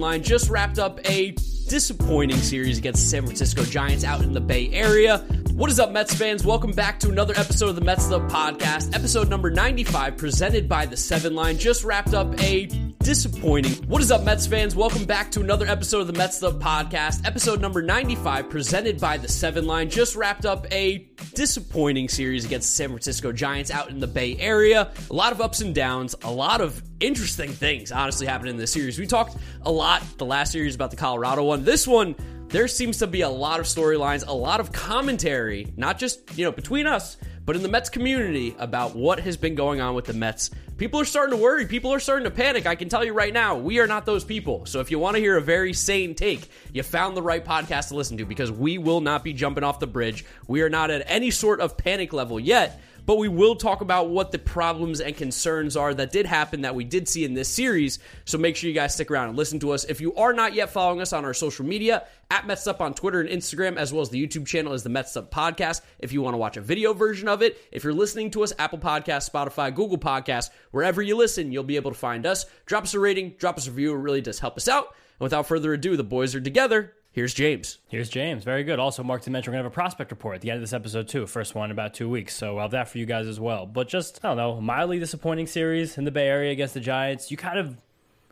Line. Just wrapped up a disappointing series against the San Francisco Giants out in the Bay Area. What is up, Mets fans? Welcome back to another episode of the Mets Up podcast, episode number 95, presented by the Seven Line. Just wrapped up a disappointing. What is up, Mets fans? Welcome back to another episode of the Mets Up podcast, episode number 95, presented by the Seven Line. Just wrapped up a disappointing series against the San Francisco Giants out in the Bay Area. A lot of ups and downs, a lot of interesting things honestly happened in this series. We talked a lot the last series about the Colorado one. This one, there seems to be a lot of storylines, a lot of commentary, not just, you know, between us, but in the Mets community about what has been going on with the Mets. People are starting to worry. People are starting to panic. I can tell you right now, we are not those people. So if you want to hear a very sane take, you found the right podcast to listen to because we will not be jumping off the bridge. We are not at any sort of panic level yet but we will talk about what the problems and concerns are that did happen that we did see in this series. So make sure you guys stick around and listen to us. If you are not yet following us on our social media, at Mets Up on Twitter and Instagram, as well as the YouTube channel is the Mets Up Podcast. If you want to watch a video version of it, if you're listening to us, Apple Podcast, Spotify, Google Podcast, wherever you listen, you'll be able to find us. Drop us a rating, drop us a review. It really does help us out. And without further ado, the boys are together. Here's James. Here's James. Very good. Also, Mark to mention we're going to have a prospect report at the end of this episode, too. First one in about two weeks. So I'll have that for you guys as well. But just, I don't know, mildly disappointing series in the Bay Area against the Giants. You kind of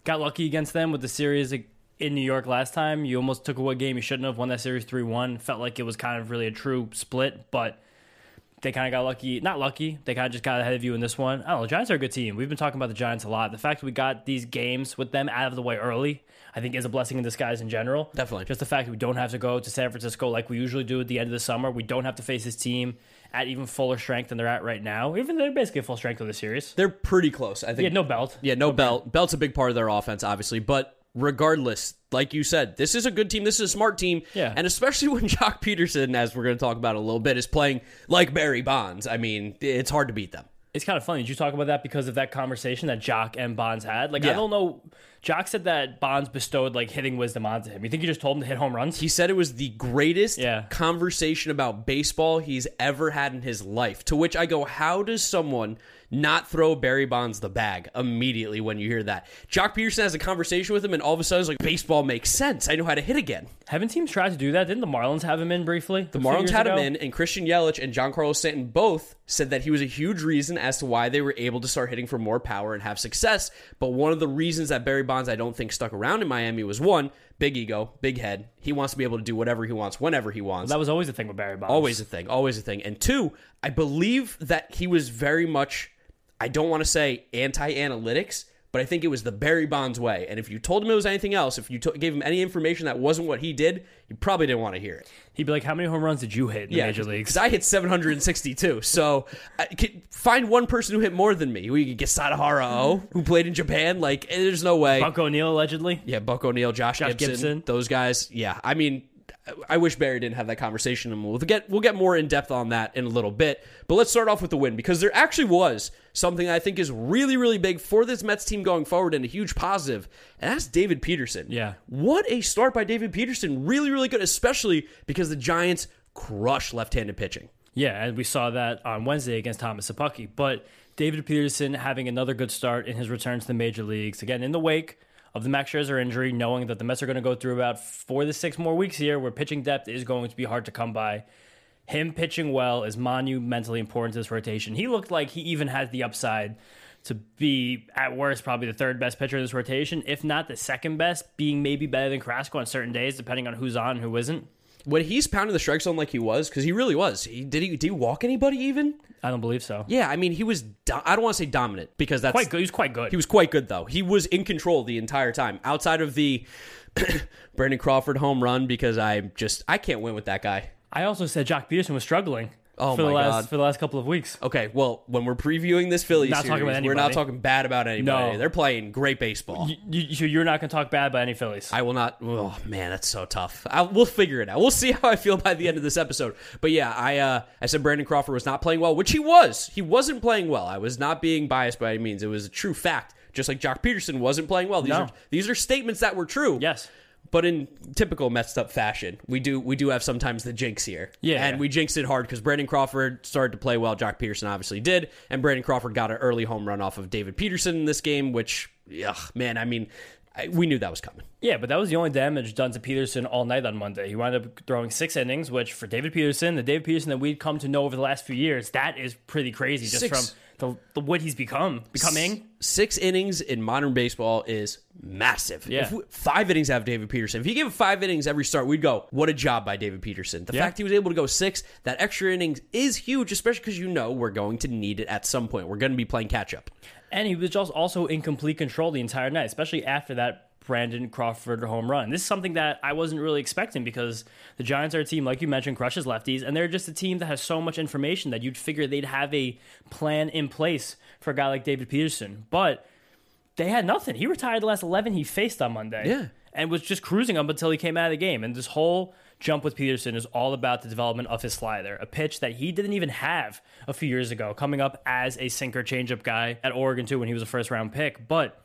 got lucky against them with the series in New York last time. You almost took away a game you shouldn't have, won that series 3 1. Felt like it was kind of really a true split, but they kind of got lucky. Not lucky. They kind of just got ahead of you in this one. I don't know. Giants are a good team. We've been talking about the Giants a lot. The fact that we got these games with them out of the way early, I think, is a blessing in disguise in general. Definitely. Just the fact that we don't have to go to San Francisco like we usually do at the end of the summer. We don't have to face this team at even fuller strength than they're at right now. Even they're basically full strength of the series. They're pretty close. I think. Yeah, no belt. Yeah, no belt. Belt's a big part of their offense, obviously. But regardless, like you said, this is a good team. This is a smart team. Yeah. And especially when Joc Pederson, as we're going to talk about a little bit, is playing like Barry Bonds. I mean, it's hard to beat them. It's kind of funny. Did you talk about that because of that conversation that Joc and Bonds had? Like, I don't know. Joc said that Bonds bestowed like hitting wisdom onto him. You think he just told him to hit home runs? He said it was the greatest Yeah. conversation about baseball he's ever had in his life. To which I go, how does someone not throw Barry Bonds the bag immediately when you hear that? Joc Pederson has a conversation with him, and all of a sudden, it's like, baseball makes sense. I know how to hit again. Haven't teams tried to do that? Didn't the Marlins have him in briefly? The Marlins had him in, and Christian Yelich and Giancarlo Stanton both said that he was a huge reason as to why they were able to start hitting for more power and have success. But one of the reasons that Barry Bonds, I don't think, stuck around in Miami was one, big ego, big head. He wants to be able to do whatever he wants, whenever he wants. That was always a thing with Barry Bonds. Always a thing, always a thing. And two, I believe that he was very much, I don't want to say anti analytics, but I think it was the Barry Bonds way. And if you told him it was anything else, if you to- gave him any information that wasn't what he did, he probably didn't want to hear it. He'd be like, "How many home runs did you hit in the major leagues?" Because I hit 762. So I could find one person who hit more than me. We could get Sadahara O, who played in Japan. Like, eh, there's no way. Buck O'Neil allegedly. Yeah, Buck O'Neil, Josh, Josh Gibson, Gibson. those guys. Yeah, I mean, I wish Barry didn't have that conversation, and we'll get we'll get more in depth on that in a little bit. But let's start off with the win because there actually was something I think is really really big for this Mets team going forward and a huge positive, and that's David Peterson. Yeah. what a start by David Peterson. Really really good, especially because the Giants crush left-handed pitching. Yeah, and we saw that on Wednesday against Thomas Szapucki. But David Peterson having another good start in his return to the major leagues. Again, in the wake of the Max Scherzer injury, knowing that the Mets are going to go through about four to six more weeks here where pitching depth is going to be hard to come by. Him pitching well is monumentally important to this rotation. He looked like he even had the upside to be, at worst, probably the third best pitcher in this rotation, if not the second best, being maybe better than Carrasco on certain days, depending on who's on and who isn't. When he's pounding the strike zone like he was, because he really was. He, did he did he walk anybody even? I don't believe so. Yeah, I mean he was. Do- I don't want to say dominant because that's Quite good. He was quite good. He was quite good though. He was in control the entire time, outside of the Brandon Crawford home run because I just I can't win with that guy. I also said Joc Pederson was struggling. Oh for my the last God. for the last couple of weeks. Okay, well, when we're previewing this Phillies Not talking series, about we're not anybody. talking bad about anybody. No. They're playing great baseball. You, you, you're not going to talk bad about any Phillies. I will not. Oh man, that's so tough. I, we'll figure it out. We'll see how I feel by the end of this episode. But yeah, I uh, I said Brandon Crawford was not playing well, which he was. He wasn't playing well. I was not being biased by any means. It was a true fact. Just like Joc Pederson wasn't playing well. These No. are these are statements that were true. yes. But in typical messed up fashion, we do we do have sometimes the jinx here. Yeah. And we jinxed it hard because Brandon Crawford started to play well. Joc Pederson obviously did. And Brandon Crawford got an early home run off of David Peterson in this game, which, ugh, man, I mean, I, we knew that was coming. Yeah, but that was the only damage done to Peterson all night on Monday. He wound up throwing six innings, which for David Peterson, the David Peterson that we'd come to know over the last few years, that is pretty crazy just Six. from the, the what he's become becoming. Six innings in modern baseball is massive. Yeah. If we, five innings out of David Peterson. If he gave five innings every start, we'd go, what a job by David Peterson. The Yeah. fact he was able to go six, that extra innings is huge, especially because you know we're going to need it at some point. We're going to be playing catch up. And he was just also in complete control the entire night, especially after that Brandon Crawford home run. This is something that I wasn't really expecting because the Giants are a team, like you mentioned, crushes lefties, and they're just a team that has so much information that you'd figure they'd have a plan in place for a guy like David Peterson. But they had nothing. He retired the last 11 he faced on Monday. Yeah. And was just cruising up until he came out of the game. And this whole jump with Peterson is all about the development of his slider, a pitch that he didn't even have a few years ago, coming up as a sinker changeup guy at Oregon, too, when he was a first round pick. But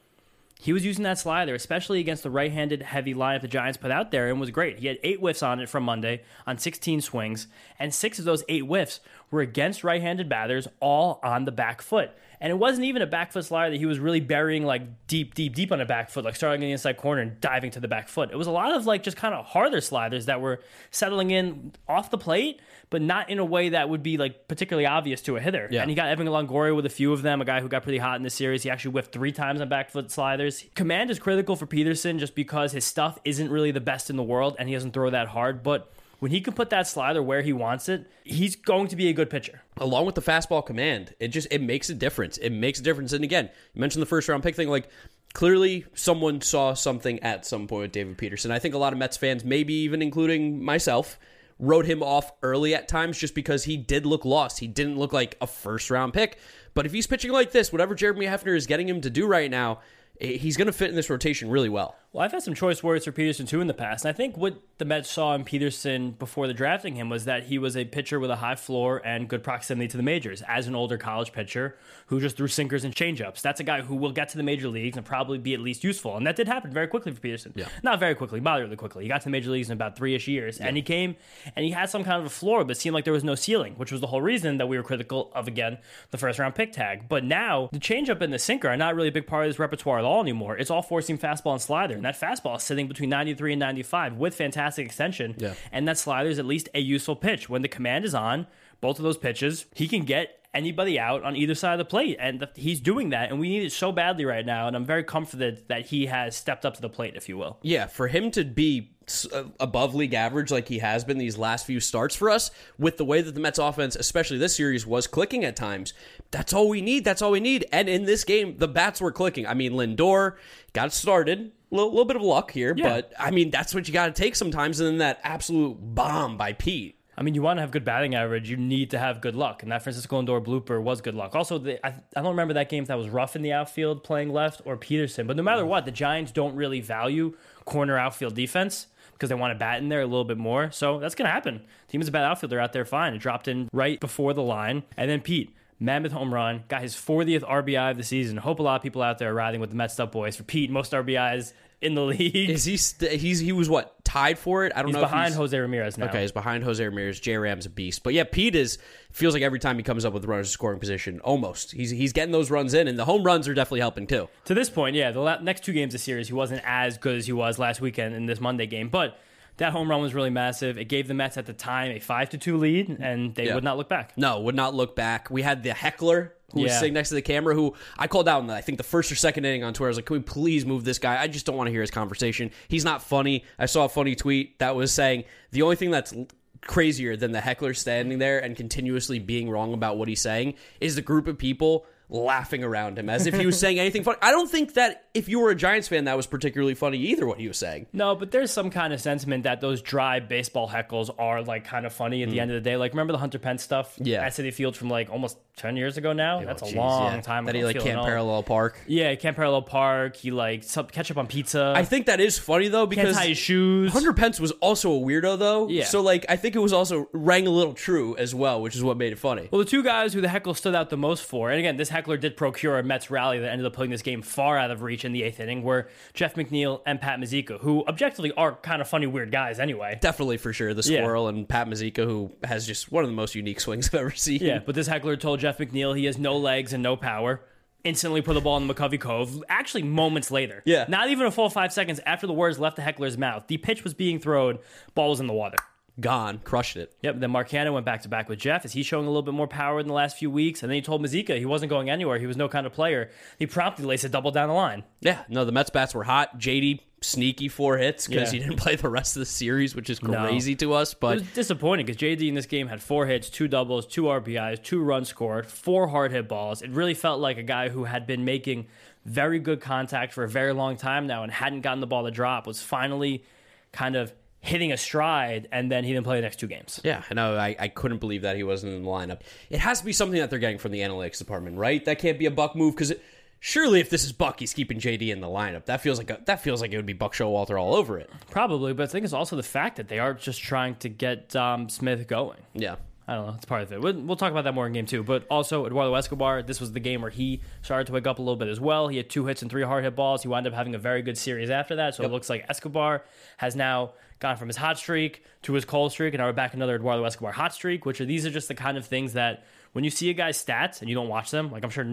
he was using that slider, especially against the right-handed heavy lineup the Giants put out there, and was great. He had eight whiffs on it from Monday on 16 swings, and six of those eight whiffs were against right-handed batters, all on the back foot. And it wasn't even a back foot slider that he was really burying like deep, deep, deep on a back foot, like starting in the inside corner and diving to the back foot. It was a lot of like just kind of harder sliders that were settling in off the plate, but not in a way that would be like particularly obvious to a hitter. Yeah. And he got Evan Longoria with a few of them, a guy who got pretty hot in this series. He actually whiffed three times on back foot sliders. Command is critical for Peterson just because his stuff isn't really the best in the world and he doesn't throw that hard. But when he can put that slider where he wants it, he's going to be a good pitcher. along with the fastball command it just it makes a difference. It makes a difference. And again you mentioned the first round pick thing like clearly someone saw something at some point with david peterson. I think a lot of mets fans maybe even including myself wrote him off early at times just because he did look lost. He didn't look like a first round pick. But if he's pitching like this whatever jeremy hefner is getting him to do right now eh, he's going to fit in this rotation really well Well, I've had some choice words for Peterson too in the past, and I think what the Mets saw in Peterson before the drafting him was that he was a pitcher with a high floor and good proximity to the majors. As an older college pitcher who just threw sinkers and changeups, that's a guy who will get to the major leagues and probably be at least useful, and that did happen very quickly for Peterson. Yeah. Not very quickly, moderately quickly. He got to the major leagues in about three-ish years, and he came and he had some kind of a floor, but seemed like there was no ceiling, which was the whole reason that we were critical of again the first round pick tag. But now the changeup and the sinker are not really a big part of his repertoire at all anymore. It's all four-seam fastball and slider, and that fastball is sitting between 93 and 95 with fantastic extension. Yeah. And that slider is at least a useful pitch. When the command is on, both of those pitches, he can get anybody out on either side of the plate. And th- he's doing that. And we need it so badly right now. And I'm very confident that he has stepped up to the plate, if you will. Yeah, for him to be uh, above league average like he has been these last few starts for us, with the way that the Mets offense, especially this series, was clicking at times, that's all we need. That's all we need. And in this game, the bats were clicking. I mean, Lindor got started. A little, little bit of luck here, Yeah. but I mean, that's what you got to take sometimes. And then that absolute bomb by Pete. I mean, you want to have good batting average, you need to have good luck. And that Francisco Lindor blooper was good luck. Also, the, I, I don't remember that game if that was rough in the outfield playing left or Peterson. But no matter what, the Giants don't really value corner outfield defense because they want to bat in there a little bit more. So that's going to happen. Team is a bad outfielder out there, fine. It dropped in right before the line. And then Pete. Mammoth home run, got his 40th RBI of the season. Hope a lot of people out there are riding with the Mets up boys Repeat Most RBIs in the league. Is he? St- he's he was what tied for it? I don't He's know. if behind Jose Ramirez now. Okay, he's behind Jose Ramirez. J Ram's a beast, but yeah, Pete is feels like every time he comes up with runners in scoring position, almost he's he's getting those runs in, and the home runs are definitely helping too. To this point, yeah, the la- next two games of the series, he wasn't as good as he was last weekend in this Monday game, but that home run was really massive. It gave the Mets at the time a five to two lead, and they Yeah. would not look back. No, would not look back. We had the heckler who was sitting next to the camera, who I called out in the, I think the first or second inning on Twitter. I was like, "Can we please move this guy? I just don't want to hear his conversation. He's not funny." I saw a funny tweet that was saying the only thing that's crazier than the heckler standing there and continuously being wrong about what he's saying is the group of people laughing around him as if he was saying anything funny. I don't think that if you were a Giants fan, that was particularly funny either. What he was saying. No, but there's some kind of sentiment that those dry baseball heckles are like kind of funny at the end of the day. Like remember the Hunter Pence stuff? Mm. Yeah. at Citi Field from like almost ten years ago now. That's a long yeah. time. That ago. he like can't parallel park. Yeah, he can't parallel park. He like sub- ketchup on pizza. I think that is funny though can't because tie his shoes. Hunter Pence was also a weirdo though. Yeah. So like I think it was also rang a little true as well, which is what made it funny. Well, the two guys who the heckle stood out the most for, and again, this heckler did procure a Mets rally that ended up putting this game far out of reach in the eighth inning, were Jeff McNeil and Pat Mazeika, who objectively are kind of funny, weird guys anyway. Definitely for sure. The Yeah. squirrel and Pat Mazeika, who has just one of the most unique swings I've ever seen. Yeah, but this heckler told Jeff McNeil he has no legs and no power. Instantly put the ball in the McCovey Cove. Actually, moments later. Yeah. Not even a full five seconds after the words left the heckler's mouth. The pitch was being thrown, ball was in the water. Gone. Crushed it. Yep. Then Mark Canha went back to back with Jeff. Is he showing a little bit more power in the last few weeks? And then he told Mazeika he wasn't going anywhere. He was no kind of player. He promptly laced a double down the line. Yeah. No, the Mets bats were hot. JD sneaky four hits because Yeah. he didn't play the rest of the series, which is crazy to us. It But was disappointing because JD in this game had four hits, two doubles, two RBIs, two runs scored, four hard hit balls. It really felt like a guy who had been making very good contact for a very long time now and hadn't gotten the ball to drop was finally kind of hitting a stride, and then he didn't play the next two games. yeah, I know. I, I couldn't believe that he wasn't in the lineup. It has to be something that they're getting from the analytics department, right? That can't be a Buck move because surely if this is Buck, he's keeping JD in the lineup. That feels like a, that feels like it would be Buck Showalter all over it. Probably, but I think it's also the fact that they are just trying to get um, Smith going. Yeah. I don't know. It's part of it. We'll, we'll talk about that more in game two. But also, Eduardo Escobar, this was the game where he started to wake up a little bit as well. He had two hits and three hard hit balls. He wound up having a very good series after that. So it looks like Escobar has now gone from his hot streak to his cold streak, and now we're back another Eduardo Escobar hot streak. Which are these are just the kind of things that when you see a guy's stats and you don't watch them, like I'm sure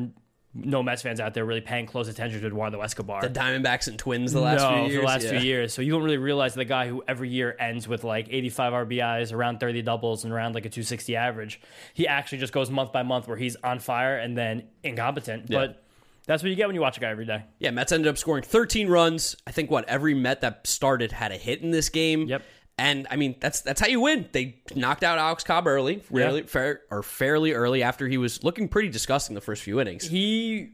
no Mets fans out there really paying close attention to Eduardo Escobar The Diamondbacks and Twins the last no, few years. for the last yeah. few years. So you don't really realize the guy who every year ends with like 85 RBIs, around 30 doubles, and around like a 260 average. He actually just goes month by month where he's on fire and then incompetent. But that's what you get when you watch a guy every day. Yeah, Mets ended up scoring 13 runs. I think what every Met that started had a hit in this game. Yep. And I mean that's that's how you win. They knocked out Alex Cobb early, really fair or fairly early after he was looking pretty disgusting the first few innings. He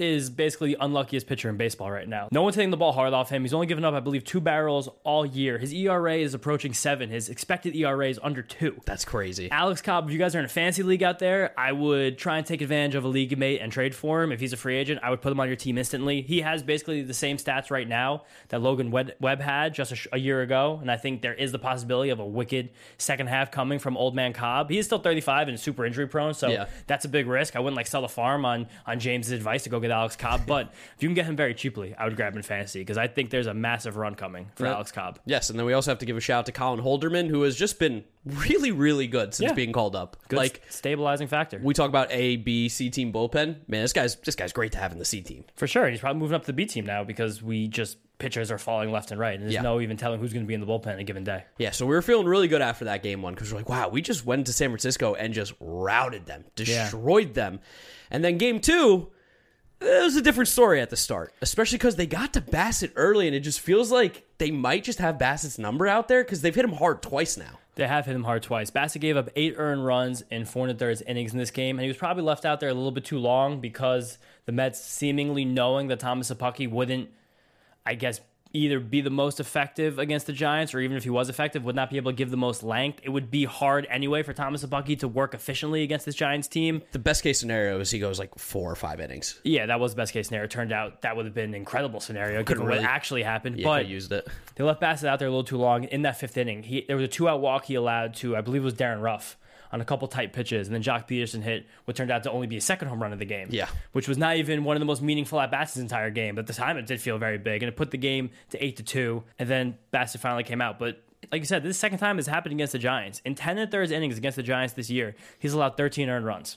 is basically the unluckiest pitcher in baseball right now. No one's hitting the ball hard off him. He's only given up, I believe, two barrels all year. His ERA is approaching seven. His expected ERA is under two. That's crazy. Alex Cobb, if you guys are in a fantasy league out there, I would try and take advantage of a league mate and trade for him. If he's a free agent, I would put him on your team instantly. He has basically the same stats right now that Logan Webb had just a, sh- a year ago, and I think there is the possibility of a wicked second half coming from Old Man Cobb. He is still 35 and super injury prone, so Yeah. that's a big risk. I wouldn't like sell the farm on on James's advice to go get Alex Cobb, but if you can get him very cheaply, I would grab him in fantasy because I think there's a massive run coming for. Alex Cobb. Yes, and then we also have to give a shout out to Colin Holderman, who has just been really, really good since Yeah. being called up. Good Like stabilizing factor. we talk about A, B, C team bullpen. Man, this guy's this guy's great to have in the C team. For sure. He's probably moving up to the B team now because we just pitchers are falling left and right. And there's Yeah. no even telling who's going to be in the bullpen on a given day. Yeah, so we were feeling really good after that game one because we're like, wow, we just went to San Francisco and just routed them, destroyed them. And then game two, it was a different story at the start, especially because they got to Bassitt early, and it just feels like they might just have Bassitt's number out there because they've hit him hard twice now. They have hit him hard twice. Bassitt gave up eight earned runs in four and a thirds innings in this game, and he was probably left out there a little bit too long because the Mets, seemingly knowing that Thomas Szapucki wouldn't, I guess, either be the most effective against the Giants, or even if he was effective, would not be able to give the most length. It would be hard anyway for Thomas Szapucki to work efficiently against this Giants team. The best case scenario is he goes like four or five innings. Yeah, that was the best case scenario. It turned out that would have been an incredible scenario given really- what actually happened. Yeah, but used it. They left Bassitt out there a little too long in that fifth inning. He there was a two out walk he allowed to I believe it was Darin Ruf on a couple tight pitches, and then Joc Pederson hit what turned out to only be a second home run of the game. Yeah. which was not even one of the most meaningful at bats his entire game. But at the time, it did feel very big, and it put the game to eight to two. And then Bassitt finally came out, but. Like you said, this is the second time it's happened against the Giants. In 10 and thirds innings against the Giants this year, he's allowed 13 earned runs.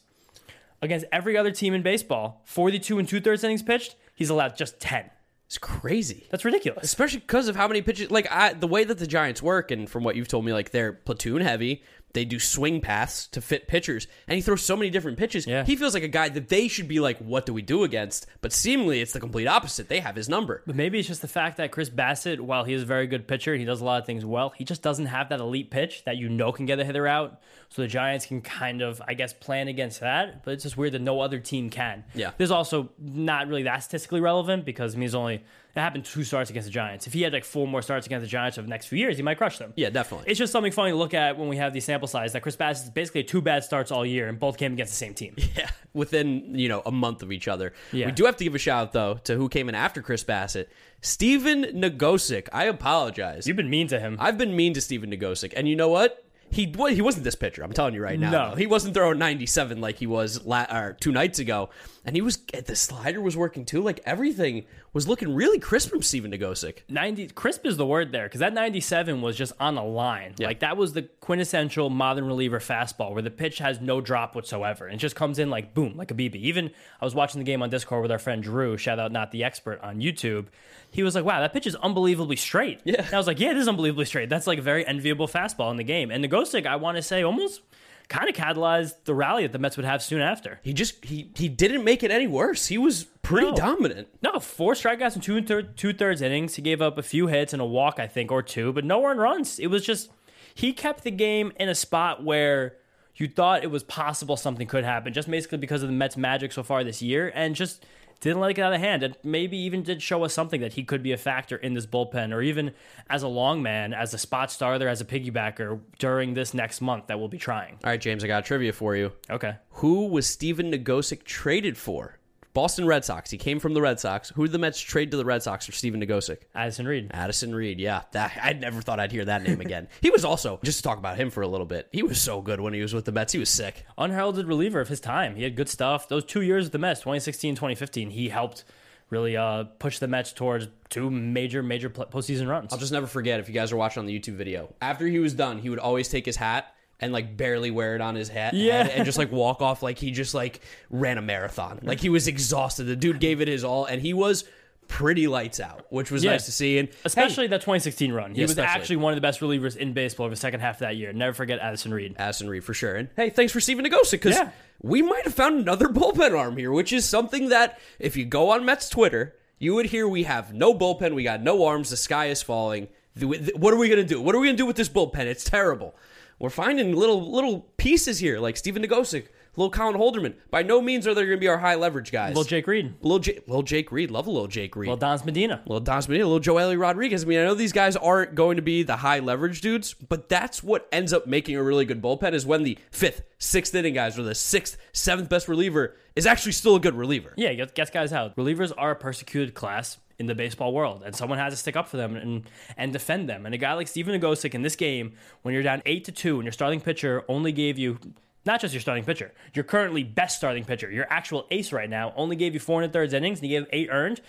Against every other team in baseball, 42 and two thirds innings pitched, he's allowed just 10. It's crazy. That's ridiculous. especially because of how many pitches like I, the way that the giants work and from what you've told me like they're platoon heavy They do swing paths to fit pitchers, and he throws so many different pitches. Yeah. He feels like a guy that they should be like, what do we do against? But seemingly it's the complete opposite. They have his number. But maybe it's just the fact that Chris Bassitt, while he is a very good pitcher, and he does a lot of things well. He just doesn't have that elite pitch that you know can get a hitter out. So the Giants can kind of, I guess, plan against that. But it's just weird that no other team can. Yeah. There's also not really that statistically relevant because I mean, he's only it happened two starts against the Giants. If he had like four more starts against the Giants over the next few years, he might crush them. Yeah, definitely. It's just something funny to look at when we have these sample size that Chris Bassitt is basically two bad starts all year, and both came against the same team. Yeah, within you know a month of each other. Yeah. We do have to give a shout out though to who came in after Chris Bassitt, Stephen Nogosek. I apologize. You've been mean to him. I've been mean to Stephen Nogosek, and you know what? He he wasn't this pitcher. I'm telling you right now. No. he wasn't throwing 97 like he was la- or two nights ago, and he was the slider was working too. Like everything was looking really crisp from Stephen Nogosek. 90 crisp is the word there because that 97 was just on the line. Like that was the quintessential modern reliever fastball where the pitch has no drop whatsoever. And it just comes in like boom like a bb even i was watching the game on discord with our friend drew shout out not the expert on youtube. He was like wow that pitch is unbelievably straight. Yeah. and i was like yeah it is unbelievably straight. That's like a very enviable fastball in the game. And Nogosek, i want to say almost kind of catalyzed the rally that the mets would have soon after He just he he didn't make it any worse. He was pretty No. dominant. No, four strikeouts in two and thir- two thirds innings. He gave up a few hits and a walk, I think, or two, but no earned runs. It was just he kept the game in a spot where you thought it was possible something could happen, just basically because of the Mets' magic so far this year, and just didn't let it get out of hand. And maybe even did show us something that he could be a factor in this bullpen, or even as a long man, as a spot starter, as a piggybacker during this next month that we'll be trying. All right, James, I got a trivia for you. Okay. Who was Stephen Nogosek traded for? Boston Red Sox. He came from the Red Sox. Who did the Mets trade to the Red Sox for Stephen Nogosek? Addison Reed. Addison Reed. Yeah, that I never thought I'd hear that name again. he was also just to talk about him for a little bit. He was so good when he was with the Mets. He was sick. unheralded reliever of his time. He had good stuff. Those two years with the Mets, 2016, 2015, he helped really uh, push the Mets towards two major, major postseason runs. I'll just never forget if you guys are watching on the YouTube video. After he was done, he would always take his hat and like barely wear it on his head, Yeah. and just like walk off like he just like ran a marathon. Like he was exhausted. The dude gave it his all, and he was pretty lights out, which was Yeah. nice to see. And Especially that 2016 run. He Yeah, was especially. actually one of the best relievers in baseball over the second half of that year. Never forget Addison Reed. Addison Reed for sure. And hey, thanks for Stephen Nogosek because Yeah. we might have found another bullpen arm here, which is something that if you go on Mets Twitter, you would hear we have no bullpen, we got no arms, the sky is falling. What are we gonna do? What are we gonna do with this bullpen? It's terrible. We're finding little little pieces here, like Stephen Nogosek, little Colin Holderman. By no means are they gonna be our high leverage guys. Little Jake Reed. Little, J- little Jake Reed, love a little Jake Reed. Little Don's Medina. little Dos Medina, little Joely Rodriguez. I mean, I know these guys aren't going to be the high leverage dudes, but that's what ends up making a really good bullpen is when the fifth, sixth inning guys or the sixth, seventh best reliever is actually still a good reliever. Yeah, guess guys out. Relievers are a persecuted class in the baseball world, and someone has to stick up for them and and defend them. And a guy like Stephen Nogosek in this game, when you're down eight to two, and your starting pitcher only gave you not just your starting pitcher, your currently best starting pitcher, your actual ace right now, only gave you four and a thirds innings, and he gave eight earned.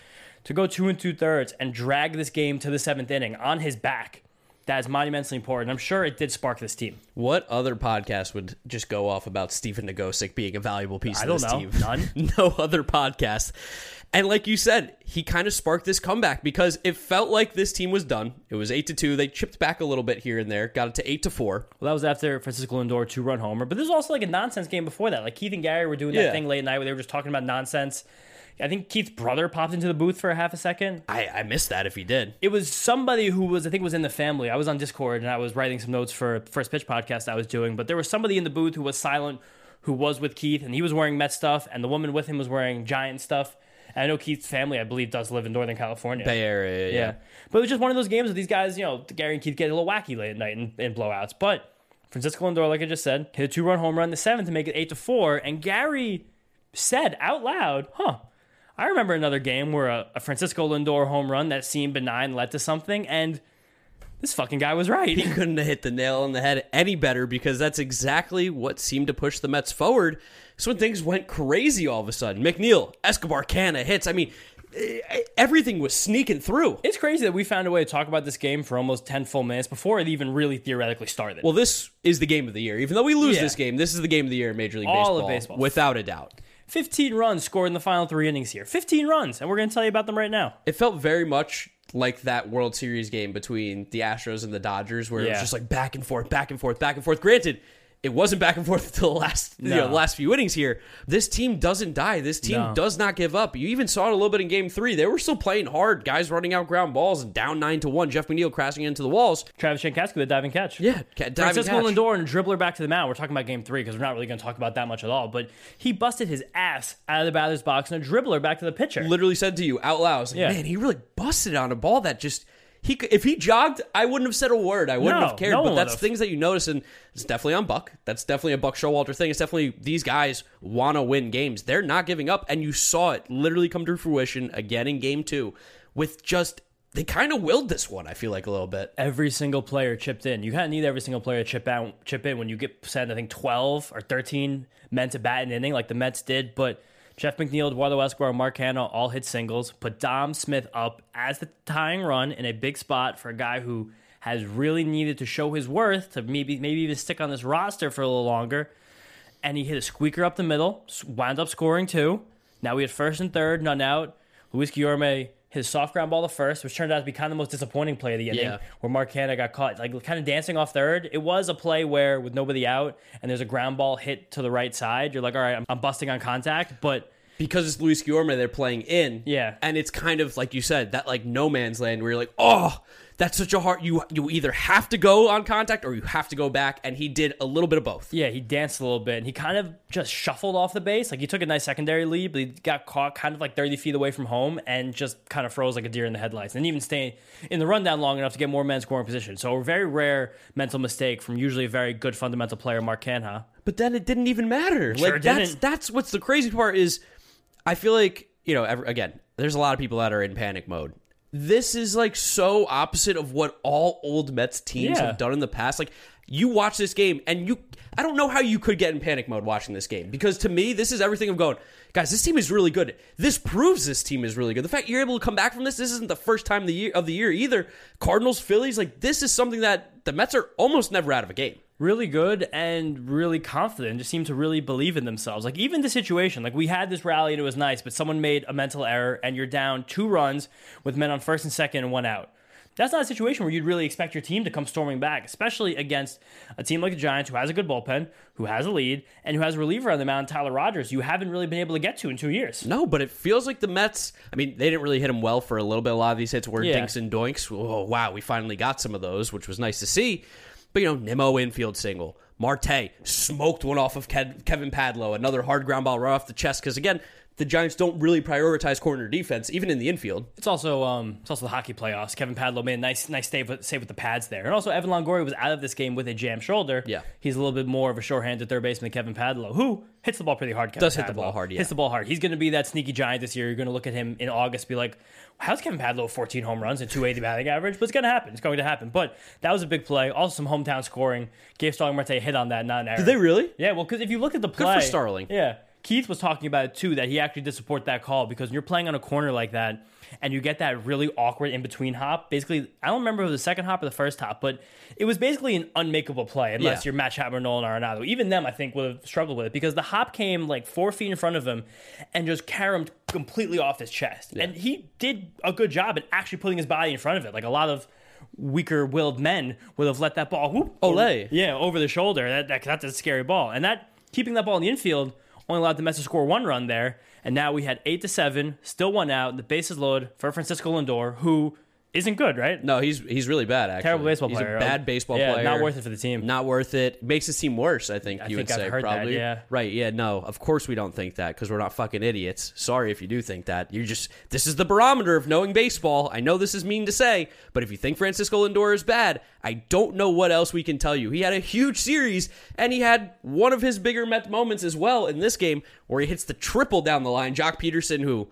To go two and two thirds and drag this game to the seventh inning on his back, that is monumentally important. I'm sure it did spark this team. What other podcast would just go off about Stephen Nogosek being a valuable piece I of this know. team? None. no other podcast. And like you said, he kind of sparked this comeback because it felt like this team was done. It was eight to two. They chipped back a little bit here and there, got it to eight to four. Well, that was after Francisco Lindor two run homer. But this was also like a nonsense game before that. Like Keith and Gary were doing that Yeah. thing late at night where they were just talking about nonsense. I think Keith's brother popped into the booth for a half a second. I, I missed that if he did. It was somebody who was, I think, was in the family. I was on Discord and I was writing some notes for a first pitch podcast I was doing. But there was somebody in the booth who was silent, who was with Keith, and he was wearing Met stuff, and the woman with him was wearing Giant stuff. I know Keith's family, I believe, does live in Northern California. Bay Area, yeah. Yeah. But it was just one of those games where these guys, you know, Gary and Keith get a little wacky late at night in, in blowouts. But Francisco Lindor, like I just said, hit a two run home run in the seventh to make it eight to four. And Gary said out loud, huh. I remember another game where a, a Francisco Lindor home run that seemed benign led to something, and this fucking guy was right. He couldn't have hit the nail on the head any better because that's exactly what seemed to push the Mets forward. So when things went crazy all of a sudden, McNeil, Escobar, Canha hits. I mean, eh, everything was sneaking through. It's crazy that we found a way to talk about this game for almost 10 full minutes before it even really theoretically started. Well, this is the game of the year. Even though we lose Yeah. this game, this is the game of the year in Major League All Baseball, of baseball. without a doubt. 15 runs scored in the final three innings here. 15 runs, and we're going to tell you about them right now. It felt very much like that World Series game between the Astros and the Dodgers, where it was just like back and forth, back and forth, back and forth. Granted, it wasn't back and forth until the last you know, last few innings here. This team doesn't die. This team No. does not give up. You even saw it a little bit in Game Three. They were still playing hard. Guys running out ground balls and down nine to one. Jeff McNeil crashing into the walls. Travis Jankowski with a diving catch. Yeah, ca- diving Francisco catch. Lindor and a dribbler back to the mound. We're talking about game three because we're not really going to talk about that much at all. But he busted his ass out of the batter's box and a dribbler back to the pitcher. literally said to you out loud, like, Yeah. man, he really busted on a ball that just he if he jogged, I wouldn't have said a word. I wouldn't No, have cared. no but that's would've. things that you notice, and it's definitely on Buck. That's definitely a Buck Showalter thing. It's definitely these guys want to win games. They're not giving up, and you saw it literally come to fruition again in Game Two with just they kind of willed this one. I feel like a little bit. every single player chipped in. You kind of need every single player to chip out, chip in when you get sent. I think twelve or thirteen men to bat an inning, like the Mets did. But Jeff McNeil, Eduardo Escobar, Mark Canha all hit singles. Put Dom Smith up as the tying run in a big spot for a guy who has really needed to show his worth to maybe maybe even stick on this roster for a little longer. And he hit a squeaker up the middle, wound up scoring two. Now we had first and third, none out. Luis Guillorme his soft ground ball to first, which turned out to be kind of the most disappointing play of the inning, Yeah. where Mark Canha got caught like kind of dancing off third. It was a play where with nobody out and there's a ground ball hit to the right side, you're like, all right, I'm, I'm busting on contact, but because it's Luis Guillorme, they're playing in. Yeah. And it's kind of like you said, that like no man's land where you're like, oh, that's such a hard you you either have to go on contact or you have to go back. And he did a little bit of both. Yeah, he danced a little bit and he kind of just shuffled off the base. Like he took a nice secondary lead, but he got caught kind of like 30 feet away from home and just kind of froze like a deer in the headlights. And even stay in the rundown long enough to get more men scoring position. So a very rare mental mistake from usually a very good fundamental player, Mark Canha. But then it didn't even matter. Sure like that's didn't. that's what's the crazy part is I feel like, you know, ever, again, there's a lot of people that are in panic mode. This is like so opposite of what all old Mets teams Yeah. have done in the past. Like you watch this game and you I don't know how you could get in panic mode watching this game because to me this is everything of going, guys, this team is really good. This proves this team is really good. The fact you're able to come back from this, this isn't the first time the year of the year either. Cardinals, Phillies, like this is something that the Mets are almost never out of a game. Really good and really confident. Just seemed to really believe in themselves. Like even the situation, like we had this rally and it was nice, but someone made a mental error and you're down two runs with men on first and second and one out. That's not a situation where you'd really expect your team to come storming back, especially against a team like the Giants who has a good bullpen, who has a lead, and who has a reliever on the mound, Tyler Rogers, you haven't really been able to get to in two years. No, but it feels like the Mets. I mean, they didn't really hit him well for a little bit. A lot of these hits were Yeah. dinks and doinks. Oh, wow, we finally got some of those, which was nice to see. But, you know, Nimmo infield single. Marte smoked one off of Kevin Padlo, another hard ground ball right off the chest. Because, again, the Giants don't really prioritize corner defense, even in the infield. It's also um, it's also the hockey playoffs. Kevin Padlo made a nice nice save with, save with the pads there, and also Evan Longoria was out of this game with a jammed shoulder. Yeah. he's a little bit more of a sure-handed third baseman than Kevin Padlo, who hits the ball pretty hard. Kevin Does hit the ball hard, yeah. Hits the ball hard. He's going to be that sneaky giant this year. You're going to look at him in August, be like, "How's Kevin Padlo 14 home runs and 280 batting average?" But it's going to happen. It's going to happen. But that was a big play. Also, some hometown scoring. Gave Starling Marte a hit on that, not an error. Did they really? Yeah, well, because if you look at the for play, Starling. Yeah, Keith was talking about it too that he actually did support that call because when you're playing on a corner like that and you get that really awkward in between hop. Basically, I don't remember if it was the second hop or the first hop, but it was basically an unmakeable play unless Yeah. you're Matt Chapman, Nolan Arenado. Even them, I think, would have struggled with it because the hop came like four feet in front of him and just caromed completely off his chest, and he did a good job at actually putting his body in front of it. Like a lot of weaker willed men would have let that ball whoop over- Olay. yeah, over the shoulder. That, that that's a scary ball, and that keeping that ball in the infield only allowed the Mets to score one run there. And now we had eight to seven, still one out. The bases loaded for Francisco Lindor, who isn't good, right? No, he's he's really bad. Actually, Terrible baseball he's player. He's a bad baseball yeah, player. not worth it for the team. Not worth it. Makes his team worse. I think you think would I've say heard that, probably. yeah. Right. Yeah. No. Of course we don't think that because we're not fucking idiots. Sorry if you do think that. You're just. This is the barometer of knowing baseball. I know this is mean to say, but if you think Francisco Lindor is bad, I don't know what else we can tell you. He had a huge series, and he had one of his bigger Met moments as well in this game where he hits the triple down the line. Jock Peterson, who.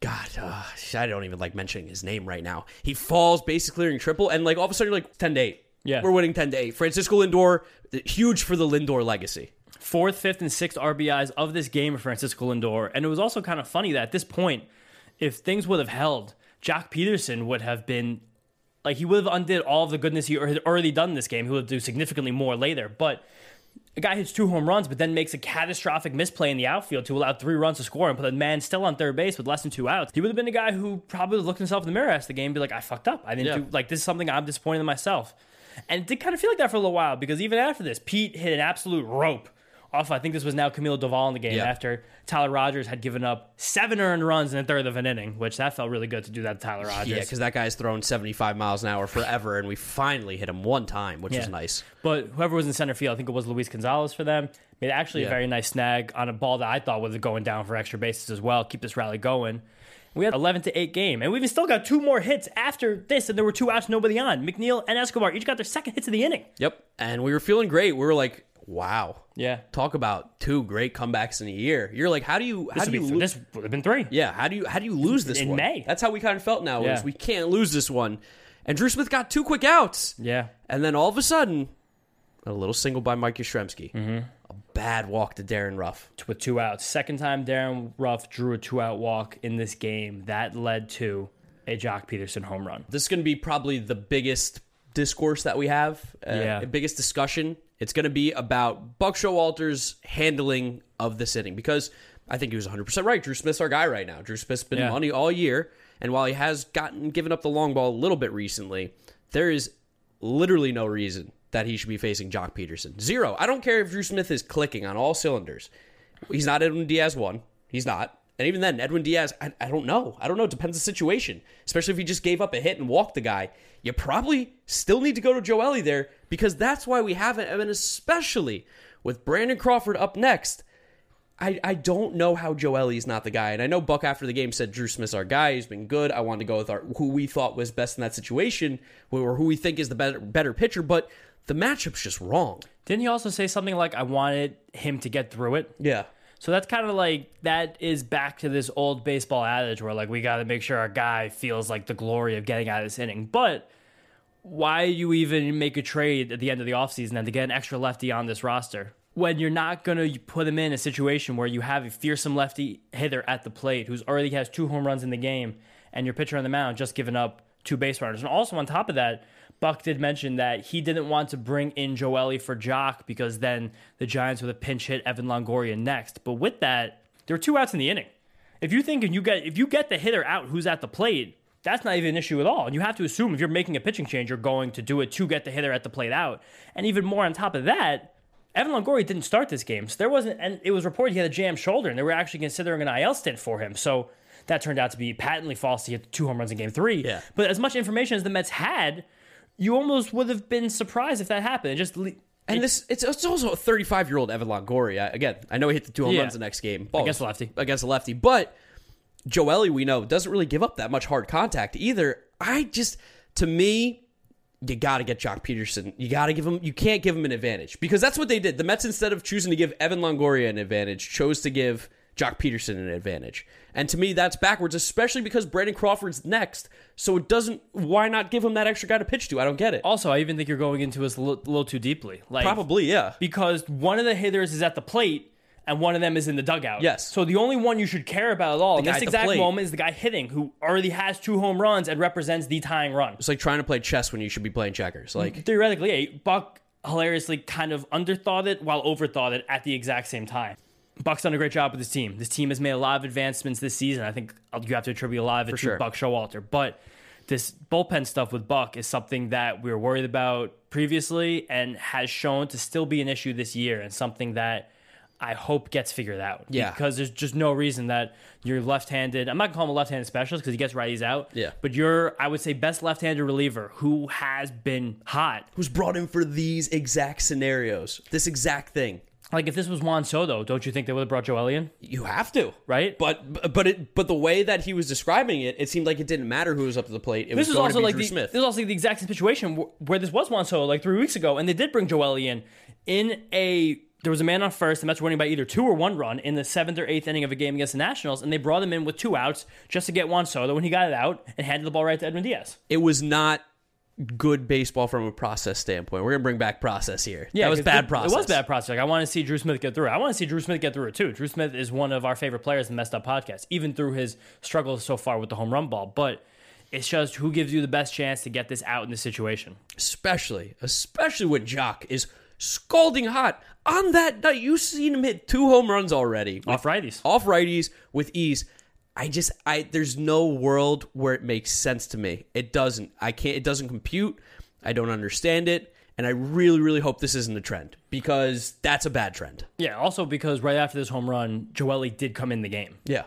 God, uh, I don't even like mentioning his name right now. He falls, basically clearing triple, and like all of a sudden you're like ten to eight. Yeah. we're winning ten to eight. Francisco Lindor, huge for the Lindor legacy. fourth, fifth, and sixth RBIs of this game of Francisco Lindor. And it was also kind of funny that at this point, if things would have held, Jack Peterson would have been like he would have undid all of the goodness he had already done in this game. He would do significantly more later. But a guy hits two home runs, but then makes a catastrophic misplay in the outfield to allow three runs to score and put a man still on third base with less than two outs, he would have been a guy who probably looked himself in the mirror after the game and be like, I fucked up. I didn't Yeah. do, like, this is something I'm disappointed in myself. And it did kind of feel like that for a little while because even after this, Pete hit an absolute rope off, I think this was now Camilo Doval in the game Yeah. after Tyler Rogers had given up seven earned runs in a third of an inning, which that felt really good to do that to Tyler Rogers. Yeah, because that guy's thrown 75 miles an hour forever, and we finally hit him one time, which Yeah. was nice. But whoever was in center field, I think it was Luis Gonzalez for them, made actually Yeah. a very nice snag on a ball that I thought was going down for extra bases as well. Keep this rally going. We had 11 to 8 game, and we even still got two more hits after this, and there were two outs, nobody on. McNeil and Escobar each got their second hits of the inning. Yep. And we were feeling great. We were like, wow. Yeah. Talk about two great comebacks in a year. You're like, how do you how This do would, you lo- this would have been three. Yeah, how do you how do you lose this In one? May. That's how we kind of felt now. Yeah. Is we can't lose this one. And Drew Smith got two quick outs. Yeah. And then all of a sudden, a little single by Mike Yastrzemski. Mm-hmm. A bad walk to Darin Ruf. With two outs. Second time Darin Ruf drew a two out walk in this game. That led to a Joc Pederson home run. This is going to be probably the biggest discourse that we have, uh, Yeah. the biggest discussion. It's going to be about Buck Showalter's handling of this inning because I think he was 100% right. Drew Smith's our guy right now. Drew Smith's been Yeah. money all year, and while he has gotten given up the long ball a little bit recently, there is literally no reason that he should be facing Joc Pederson. Zero. I don't care if Drew Smith is clicking on all cylinders. He's not Edwin Diaz one. He's not. And even then, Edwin Diaz, I, I don't know. I don't know. It depends on the situation. Especially if he just gave up a hit and walked the guy. You probably still need to go to Joely there because that's why we haven't. And especially with Brandon Crawford up next, I, I don't know how Joely's not the guy. And I know Buck after the game said Drew Smith's our guy. He's been good. I wanted to go with our who we thought was best in that situation or who we think is the better better pitcher. But the matchup's just wrong. Didn't he also say something like, I wanted him to get through it? Yeah. So that's kind of like that is back to this old baseball adage where like we got to make sure our guy feels like the glory of getting out of this inning. But why you even make a trade at the end of the offseason and to get an extra lefty on this roster when you're not going to put him in a situation where you have a fearsome lefty hitter at the plate who's already has two home runs in the game and your pitcher on the mound just giving up two base runners. And also on top of that, Buck did mention that he didn't want to bring in Joely for Joc because then the Giants would have pinch hit Evan Longoria next. But with that, there were two outs in the inning. If you think if you get if you get the hitter out who's at the plate, that's not even an issue at all. And you have to assume if you're making a pitching change, you're going to do it to get the hitter at the plate out. And even more on top of that, Evan Longoria didn't start this game. So there wasn't and it was reported he had a jammed shoulder and they were actually considering an IL stint for him. So that turned out to be patently false. He hit two home runs in game three. Yeah. But as much information as the Mets had, you almost would have been surprised if that happened. It just And this it's, it's also a 35 year old Evan Longoria. Again, I know he hit the two home Yeah. runs the next game Ball Against a lefty. Against a lefty, but Joely we know doesn't really give up that much hard contact either. I just to me. You got to get Joc Pederson. You got to give him. You can't give him an advantage because that's what they did. The Mets, instead of choosing to give Evan Longoria an advantage, chose to give Joc Pederson an advantage. And to me, that's backwards, especially because Brandon Crawford's next. So it doesn't. Why not give him that extra guy to pitch to? I don't get it. also I even think you're going into this a little, little too deeply. Like Probably, yeah. because one of the hitters is at the plate and one of them is in the dugout. Yes. So the only one you should care about at all in this exact moment is the guy hitting who already has two home runs and represents the tying run. It's like trying to play chess when you should be playing checkers. Like Theoretically, yeah, Buck hilariously kind of underthought it while overthought it at the exact same time. Buck's done a great job with his team. This team has made a lot of advancements this season. I think you have to attribute a lot of it to sure. Buck Showalter. But this bullpen stuff with Buck is something that we were worried about previously and has shown to still be an issue this year and something that I hope gets figured out. Yeah. Because there's just no reason that you're left-handed. I'm not gonna call him a left-handed specialist because he gets righties out. Yeah. But you're, I would say, best left-handed reliever who has been hot. who's brought in for these exact scenarios, this exact thing. Like if this was Juan Soto, don't you think they would have brought Joe Elliott? You have to, Right. But but it but the way that he was describing it, it seemed like it didn't matter who was up to the plate. It This was going also to be like Drew the, Smith. this was also the exact situation where, where this was Juan Soto like three weeks ago, and they did bring Joel in in a. There was a man on first, the Mets were winning by either two or one run in the seventh or eighth inning of a game against the Nationals, and they brought him in with two outs just to get Juan Soto when he got it out and handed the ball right to Edwin Diaz. it was not good baseball from a process standpoint. We're gonna bring back process here. Yeah, that was bad it, process. It was bad process. Like, I want to see Drew Smith get through it. I want to see Drew Smith get through it too. Drew Smith is one of our favorite players in the Messed Up Podcast, even through his struggles so far with the home run ball. But it's just who gives you the best chance to get this out in this situation. especially especially when Joc is scalding hot. On that night, you've seen him hit two home runs already. Off righties. off righties with ease. I just I there's no world where it makes sense to me. It doesn't. I can't it doesn't compute. I don't understand it. And I really, really hope this isn't a trend because that's a bad trend. Yeah, also because right after this home run, Joely did come in the game, Yeah.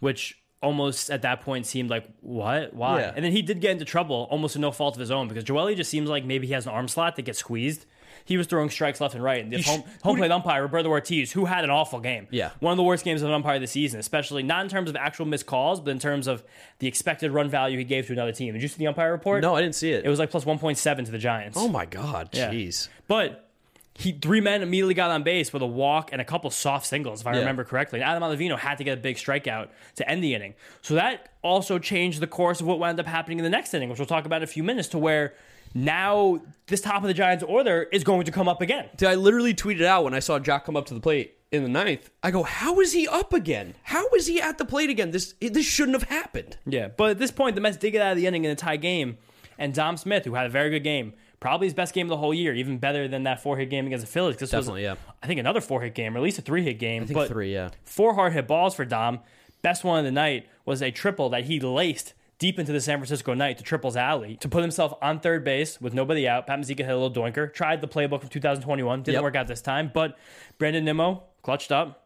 which almost at that point seemed like, what? Why? Yeah. And then he did get into trouble, almost to no fault of his own, because Joely just seems like maybe he has an arm slot that gets squeezed. He was throwing strikes left and right. And the home, who home plate umpire, Roberto Ortiz, who had an awful game. Yeah. One of the worst games of an umpire this season, especially not in terms of actual missed calls, but in terms of the expected run value he gave to another team. Did you see the umpire report? No, I didn't see it. It was like plus 1.7 to the Giants. oh my god, Yeah. jeez. But he three men immediately got on base with a walk and a couple soft singles, if I Yeah. remember correctly. And Adam Ottavino had to get a big strikeout to end the inning. So that also changed the course of what wound up happening in the next inning, which we'll talk about in a few minutes, to where now this top of the Giants order is going to come up again. Dude, I literally tweeted out when I saw Joc come up to the plate in the ninth. I go, how is he up again? How is he at the plate again? This this shouldn't have happened. Yeah. But at this point, the Mets did get out of the inning in a tie game, and Dom Smith, who had a very good game, probably his best game of the whole year, even better than that four hit game against the Phillies. This Definitely, was, yeah. I think another four hit game, or at least a three hit game. I think but three, yeah. four hard hit balls for Dom. Best one of the night was a triple that he laced deep into the San Francisco night to triples alley to put himself on third base with nobody out. Pat Mazeika hit a little doinker. Tried the playbook from 2021. Didn't Yep. work out this time, but Brandon Nimmo clutched up.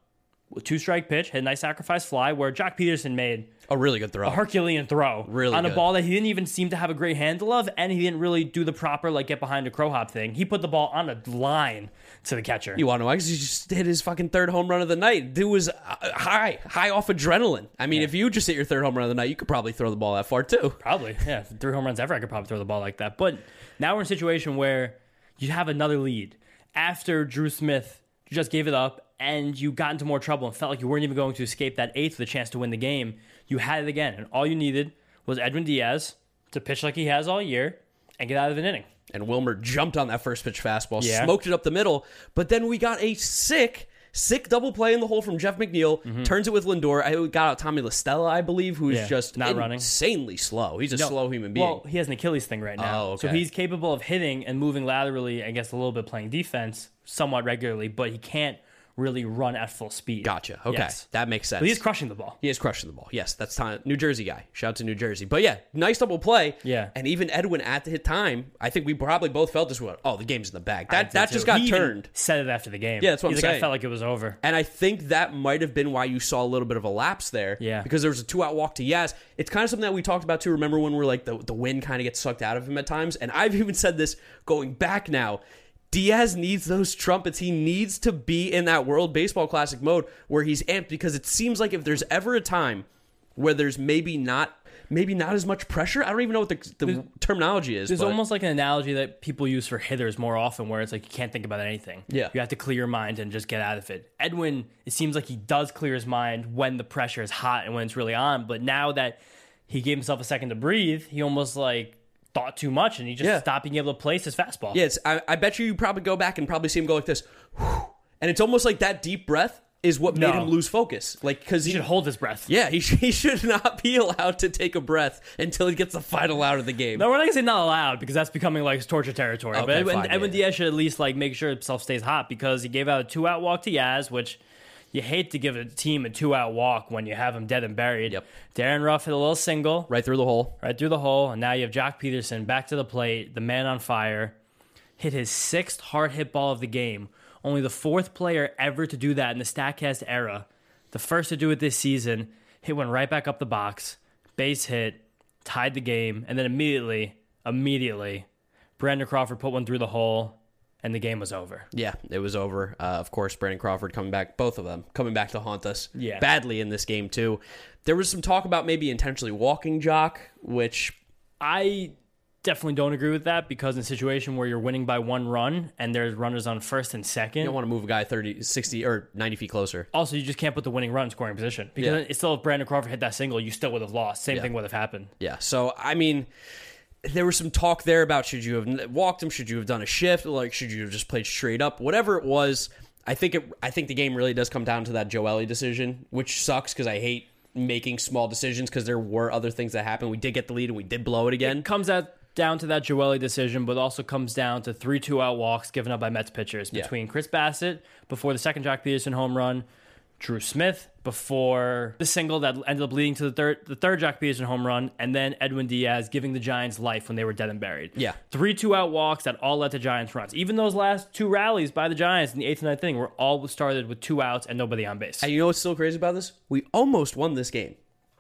with Two strike pitch, hit a nice sacrifice fly where Joc Pederson made A really good throw. a Herculean throw Really on a ball that he didn't even seem to have a great handle of, and he didn't really do the proper like get behind a crow hop thing. He put the ball on a line to the catcher. You want to know why? Because he just hit his fucking third home run of the night. Dude was uh, high, high off adrenaline. I mean, if you just hit your third home run of the night, you could probably throw the ball that far too. Probably, yeah. Three home runs ever, I could probably throw the ball like that. But now we're in a situation where you have another lead after Drew Smith just gave it up, and you got into more trouble and felt like you weren't even going to escape that eighth with a chance to win the game. You had it again, and all you needed was Edwin Diaz to pitch like he has all year and get out of an inning. And Wilmer jumped on that first pitch fastball, Yeah. smoked it up the middle. But then we got a sick, sick double play in the hole from Jeff McNeil. Turns it with Lindor. I got out Tommy La Stella, I believe, who's Mm-hmm. Yeah, just not running. insanely slow. He's a slow human being. Well, he has an Achilles thing right now. Oh, So he's capable of hitting and moving laterally, I guess a little bit playing defense somewhat regularly, but he can't really run at full speed. gotcha. Okay, Yes. that makes sense. But he's crushing the ball. He is crushing the ball. Yes, that's time. New Jersey guy. Shout out to New Jersey. But yeah, nice double play. Yeah. And even Edwin at the hit time, I think we probably both felt this one. Oh, the game's in the bag. That that too. just got He turned. Said it after the game. Yeah, that's what He's I'm like, I felt like it was over. And I think that might have been why you saw a little bit of a lapse there. Yeah. Because there was a two out walk to Yes. It's kind of something that we talked about too. Remember when we're like the, the wind kind of gets sucked out of him at times? And I've even said this going back now. Diaz needs those trumpets. He needs to be in that World Baseball Classic mode where he's amped because it seems like if there's ever a time where there's maybe not maybe not as much pressure. I don't even know what the, the terminology is. There's but almost like an analogy that people use for hitters more often where it's like you can't think about anything. Yeah. You have to clear your mind and just get out of it. Edwin, it seems like he does clear his mind when the pressure is hot and when it's really on. But now that he gave himself a second to breathe, he almost like thought too much and he just Yeah. stopped being able to place his fastball. Yeah, I, I bet you you probably go back and probably see him go like this, and it's almost like that deep breath is what made No. him lose focus. Like because He he, should hold his breath. yeah, he, sh- he should not be allowed to take a breath until he gets the final out of the game. No, we're not gonna say not allowed because that's becoming like torture territory. but Okay, Edwin, fine, yeah, Edwin yeah. Diaz should at least like make sure himself stays hot because he gave out a two out walk to Yaz, which you hate to give a team a two out walk when you have them dead and buried. Yep. Darin Ruf hit a little single Right through the hole. right through the hole, and now you have Joc Pederson back to the plate, the man on fire, hit his sixth hard hit ball of the game. Only the fourth player ever to do that in the Statcast era. The first to do it this season. Hit one right back up the box, base hit, tied the game, and then immediately, immediately, Brandon Crawford put one through the hole, and the game was over. Yeah, it was over. Uh, of course, Brandon Crawford coming back, both of them coming back to haunt us Yeah. badly in this game too. There was some talk about maybe intentionally walking Joc, which I definitely don't agree with that because in a situation where you're winning by one run and there's runners on first and second, you don't want to move a guy 30, 60, or 90 feet closer. Also, you just can't put the winning run in scoring position because Yeah. it's still if Brandon Crawford hit that single, you still would have lost. Same thing would have happened. Yeah. So I mean, there was some talk there about should you have walked him, should you have done a shift, like should you have just played straight up, whatever it was. I think it. I think the game really does come down to that Joely decision, which sucks because I hate making small decisions because there were other things that happened. We did get the lead and we did blow it again. Comes at down to that Joely decision, but also comes down to three two out walks given up by Mets pitchers Yeah. between Chris Bassitt before the second Joc Pederson home run, Drew Smith before the single that ended up leading to the third the third Joc Pederson home run, and then Edwin Diaz giving the Giants life when they were dead and buried. Yeah. Three two out walks that all led to Giants runs. Even those last two rallies by the Giants in the eighth and ninth inning were all started with two outs and nobody on base. And you know what's still crazy about this? We almost won this game.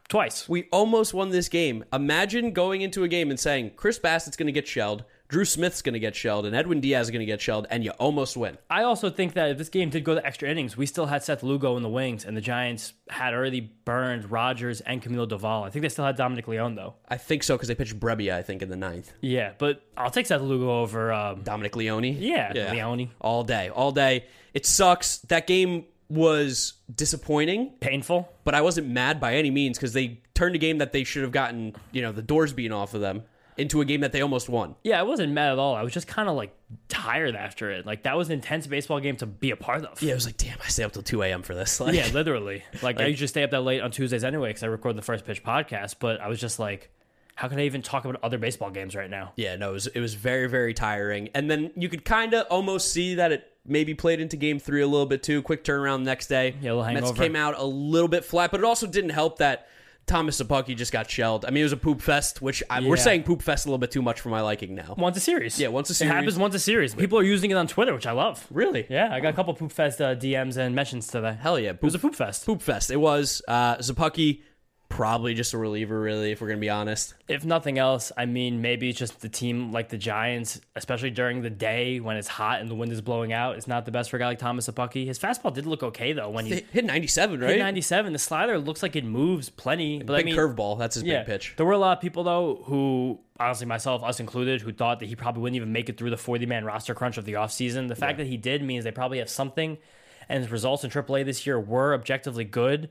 Twice. We almost won this game. Imagine going into a game and saying Chris Bassitt's going to get shelled, Drew Smith's going to get shelled, and Edwin Diaz is going to get shelled, and you almost win. I also think that if this game did go to extra innings, we still had Seth Lugo in the wings, and the Giants had already burned Rogers and Camilo Doval. I think they still had Dominic Leone though. I think so because they pitched Brebbia, I think, in the ninth. Yeah, but I'll take Seth Lugo over. Um, Dominic Leone. yeah, Leone. All day, all day. It sucks. That game was disappointing, Painful. but I wasn't mad by any means because they turned a game that they should have gotten, you know, the doors beaten off of them into a game that they almost won. Yeah, I wasn't mad at all. I was just kind of like tired after it. Like that was an intense baseball game to be a part of. Yeah, it was like, damn, I stay up till 2 a.m. for this. Like, Yeah, literally. Like, I usually stay up that late on Tuesdays anyway because I record the first pitch podcast. But I was just like, how can I even talk about other baseball games right now? Yeah, no, it was, it was very, very tiring. And then you could kind of almost see that it maybe played into game three a little bit too. Quick turnaround the next day. Yeah, a little Mets came out a little bit flat, but it also didn't help that Thomas Szapucki just got shelled. I mean, it was a poop fest, which I, we're Yeah. saying poop fest a little bit too much for my liking now. Once a series. Yeah, once a It series. happens once a series. People are using it on Twitter, which I love. Really? Yeah, I got a couple Poop Fest uh, DMs and mentions today. Hell yeah. It was a Poop Fest. Poop fest. It was. Uh, Szapucki, probably just a reliever, really, if we're going to be honest. If nothing else, I mean, maybe it's just the team like the Giants, especially during the day when it's hot and the wind is blowing out, it's not the best for a guy like Thomas Szapucki. His fastball did look okay, though. When he Hit hit 97, right? hit 97, the slider looks like it moves plenty. But Big I mean, curveball. That's his yeah, big pitch. There were a lot of people, though, who, honestly, myself, us included, who thought that he probably wouldn't even make it through the 40 man roster crunch of the offseason. The fact that he did means they probably have something, and his results in AAA this year were objectively good.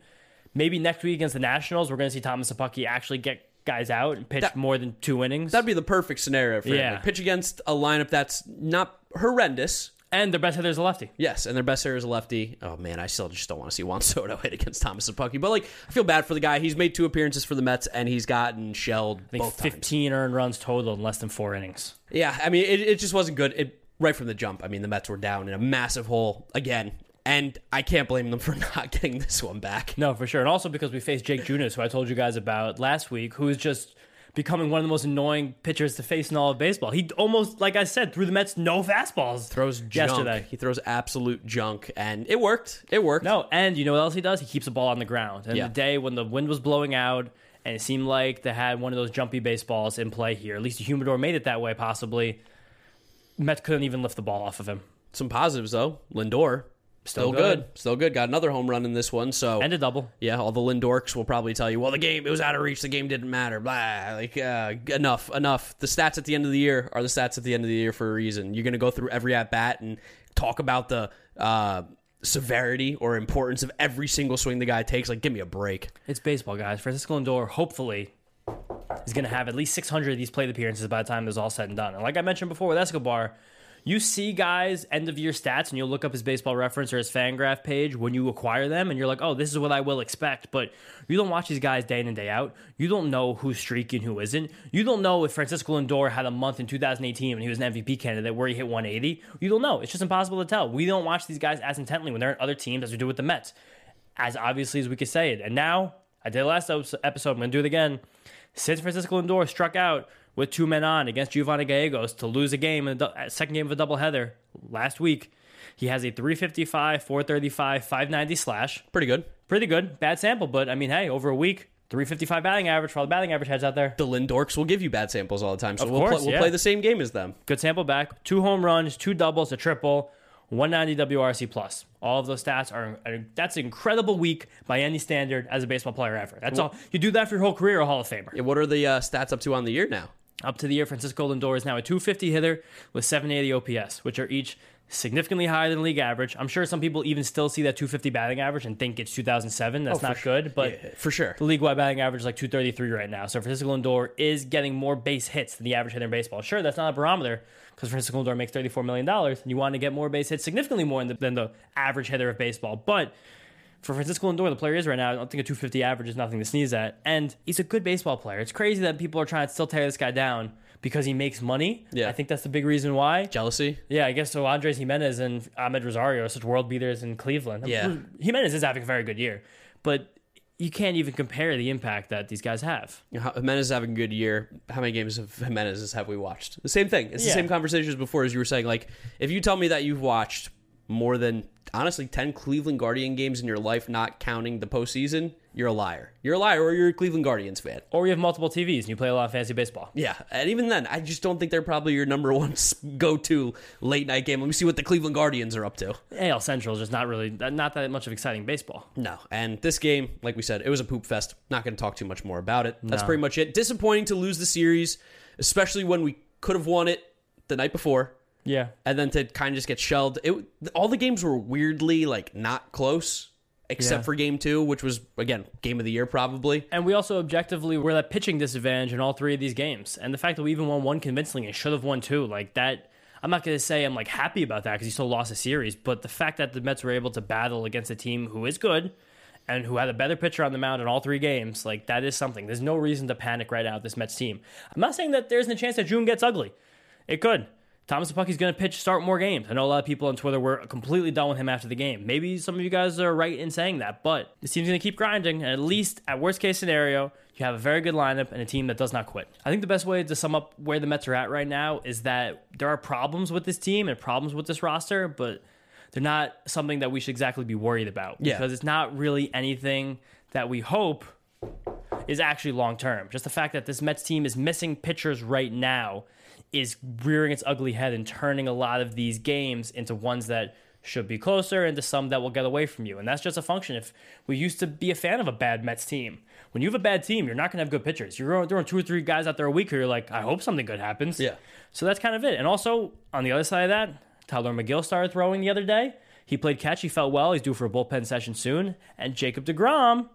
Maybe next week against the Nationals, we're going to see Thomas Szapucki actually get guys out and pitch That- more than two innings. That'd be the perfect scenario for him. Yeah. Like, pitch against a lineup that's not horrendous. and their best hitter is a lefty. Yes, and their best hitter is a lefty. Oh man, I still just don't want to see Juan Soto hit against Thomas Szapucki. But like, I feel bad for the guy. He's made two appearances for the Mets, and he's gotten shelled I think both times. 15 earned runs total in less than four innings. Yeah, I mean, it, it just wasn't good. It right from the jump. I mean, the Mets were down in a massive hole again, and I can't blame them for not getting this one back. No, for sure. And also because we faced Jake Junis, who I told you guys about last week, who is just becoming one of the most annoying pitchers to face in all of baseball. He almost, like I said, threw the Mets no fastballs. Throws junk. Yesterday. He throws absolute junk, and it worked. It worked. No, and you know what else he does? He keeps the ball on the ground. And Yeah. the day when the wind was blowing out and it seemed like they had one of those jumpy baseballs in play here, at least the humidor made it that way possibly, Mets couldn't even lift the ball off of him. Some positives though. Lindor still, Still good. good. Still good. Got another home run in this one. So And a double. yeah, all the Lindorks will probably tell you, well, the game it was out of reach. The game didn't matter. Blah. Like uh, enough, enough. The stats at the end of the year are the stats at the end of the year for a reason. You're gonna go through every at bat and talk about the uh, severity or importance of every single swing the guy takes. Like, give me a break. It's baseball, guys. Francisco Lindor, hopefully, is going to have at least 600 of these plate appearances by the time this is all said and done. And like I mentioned before with Escobar, you see guys' end of year stats and you'll look up his baseball reference or his Fangraph page when you acquire them and you're like, oh, this is what I will expect. But you don't watch these guys day in and day out. You don't know who's streaking, who isn't. You don't know if Francisco Lindor had a month in 2018 when he was an MVP candidate where he hit 180. You don't know. It's just impossible to tell. We don't watch these guys as intently when they're in other teams as we do with the Mets as obviously as we could say it. And now, I did last episode, I'm going to do it again. Since Francisco Lindor struck out with two men on against Giovanni Gallegos to lose a game in the second game of a doubleheader last week, he has a 355, 435, 590 slash. Pretty good. Pretty good. Bad sample, but I mean, hey, over a week, 355 batting average for all the batting average heads out there. The Lindorks will give you bad samples all the time, so Of we'll, course, play, we'll yeah. play the same game as them. Good sample back. Two home runs, two doubles, a triple, 190 WRC plus. All of those stats are, are that's an incredible week by any standard as a baseball player ever. That's all. You do that for your whole career, a Hall of Famer. Yeah, what are the uh, stats up to on the year now? Up to the year, Francisco Lindor is now a 250 hitter with 780 OPS, which are each significantly higher than league average. I'm sure some people even still see that 250 batting average and think it's 2007. That's oh, not good, but Yeah, for sure. the league wide batting average is like 233 right now. So Francisco Lindor is getting more base hits than the average hitter in baseball. Sure, that's not a barometer because Francisco Lindor makes $34 million and you want to get more base hits significantly more than the, than the average hitter of baseball. But For Francisco Lindor, the player is right now, I don't think a 250 average is nothing to sneeze at. And he's a good baseball player. It's crazy that people are trying to still tear this guy down because he makes money. Yeah. I think that's the big reason why. Jealousy? Yeah, I guess so. Andres Gimenez and Amed Rosario are such world beaters in Cleveland. Yeah. Gimenez is having a very good year, but you can't even compare the impact that these guys have. You know, Gimenez is having a good year. How many games of Gimenez have we watched? The same thing. It's the same conversation as before, as you were saying. Like, if you tell me that you've watched more than honestly ten Cleveland Guardian games in your life, not counting the postseason, you're a liar. You're a liar, or you're a Cleveland Guardians fan. Or you have multiple TVs and you play a lot of fantasy baseball. Yeah, and even then, I just don't think they're probably your number one go-to late night game. Let me see what the Cleveland Guardians are up to. AL Central is just not really not that much of exciting baseball. No, and this game, like we said, it was a poop fest. Not going to talk too much more about it. That's No. pretty much it. Disappointing to lose the series, especially when we could have won it the night before, Yeah. and then to kind of just get shelled. It all the games were weirdly like not close, except Yeah. for game two, which was again game of the year probably. And we also objectively were at pitching disadvantage in all three of these games. And the fact that we even won one convincingly and should have won two, like that, I'm not going to say I'm like happy about that because you still lost a series. But the fact that the Mets were able to battle against a team who is good and who had a better pitcher on the mound in all three games, like that is something. There's no reason to panic right now with this Mets team. I'm not saying that there isn't a chance that June gets ugly. It could. Thomas Szapucki's going to pitch, start more games. I know a lot of people on Twitter were completely done with him after the game. Maybe some of you guys are right in saying that, but this team's going to keep grinding. And at least, at worst case scenario, you have a very good lineup and a team that does not quit. I think the best way to sum up where the Mets are at right now is that there are problems with this team and problems with this roster, but they're not something that we should exactly be worried about Yeah. because it's not really anything that we hope is actually long term. Just the fact that this Mets team is missing pitchers right now is rearing its ugly head and turning a lot of these games into ones that should be closer into some that will get away from you. And that's just a function. If we used to be a fan of a bad Mets team, when you have a bad team, you're not going to have good pitchers. You're throwing two or three guys out there a week who you're like, I hope something good happens. Yeah. So that's kind of it. And also, on the other side of that, Tylor Megill started throwing the other day. He played catch. He felt well. He's due for a bullpen session soon. And Jacob DeGrom,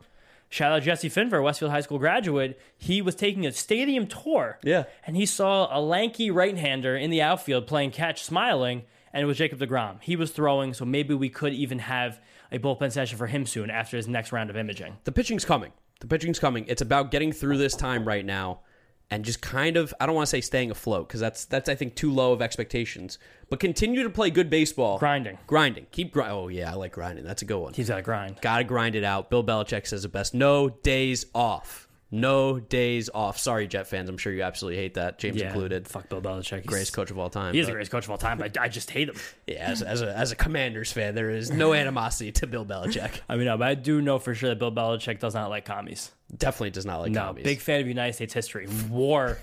shout out Jesse Finver, Westfield High School graduate, he was taking a stadium tour. Yeah. And he saw a lanky right hander in the outfield playing catch, smiling, and it was Jacob DeGrom. He was throwing, so maybe we could even have a bullpen session for him soon after his next round of imaging. The pitching's coming. The pitching's coming. It's about getting through this time right now and just kind of I don't want to say staying afloat because that's that's I think too low of expectations. But continue to play good baseball. Grinding. Grinding. Keep grind. Oh yeah, I like grinding. That's a good one. He's got to grind. Got to grind it out. Bill Belichick says it best. No days off. No days off. Sorry, Jet fans. I'm sure you absolutely hate that. James included. Fuck Bill Belichick. He's, Greatest coach of all time. He is the greatest coach of all time, but I just hate him. Yeah, as, as, a, as a Commanders fan, there is no animosity to Bill Belichick. I mean, no, but I do know for sure that Bill Belichick does not like commies. Definitely does not like No, commies. big fan of United States history. War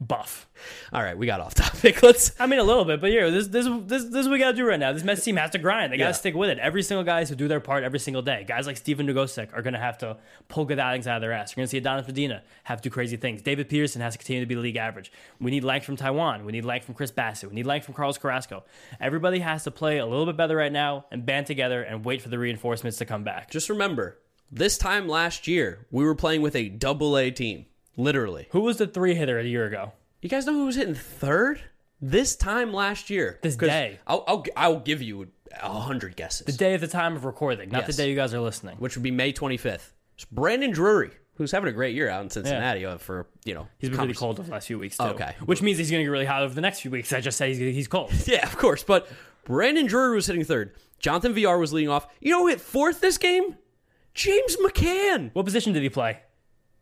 buff. All right, we got off topic. Let's. I mean, a little bit, but yeah, this this this, this is what we got to do right now. This Mets team has to grind. They got to Yeah. stick with it. Every single guy has to do their part every single day. Guys like Stephen Nogosek are going to have to pull good outings out of their ass. We're going to see Adonis Medina have to do crazy things. David Peterson has to continue to be the league average. We need length from Taijuan. We need length from Chris Bassitt. We need length from Carlos Carrasco. Everybody has to play a little bit better right now and band together and wait for the reinforcements to come back. Just remember, this time last year, we were playing with a double A team. Literally. Who was the three hitter a year ago? You guys know who was hitting third? This time last year. This day. I'll, I'll, I'll give you a hundred guesses. The day of the time of recording, not Yes. the day you guys are listening. which would be May 25th. It's Brandon Drury, who's having a great year out in Cincinnati uh, for, you know, He's been really cold the last few weeks, too. Okay. Which means he's going to get really hot over the next few weeks. I just said he's, he's cold. Yeah, of course. But Brandon Drury was hitting third. Jonathan Villar was leading off. You know who hit fourth this game? James McCann. What position did he play?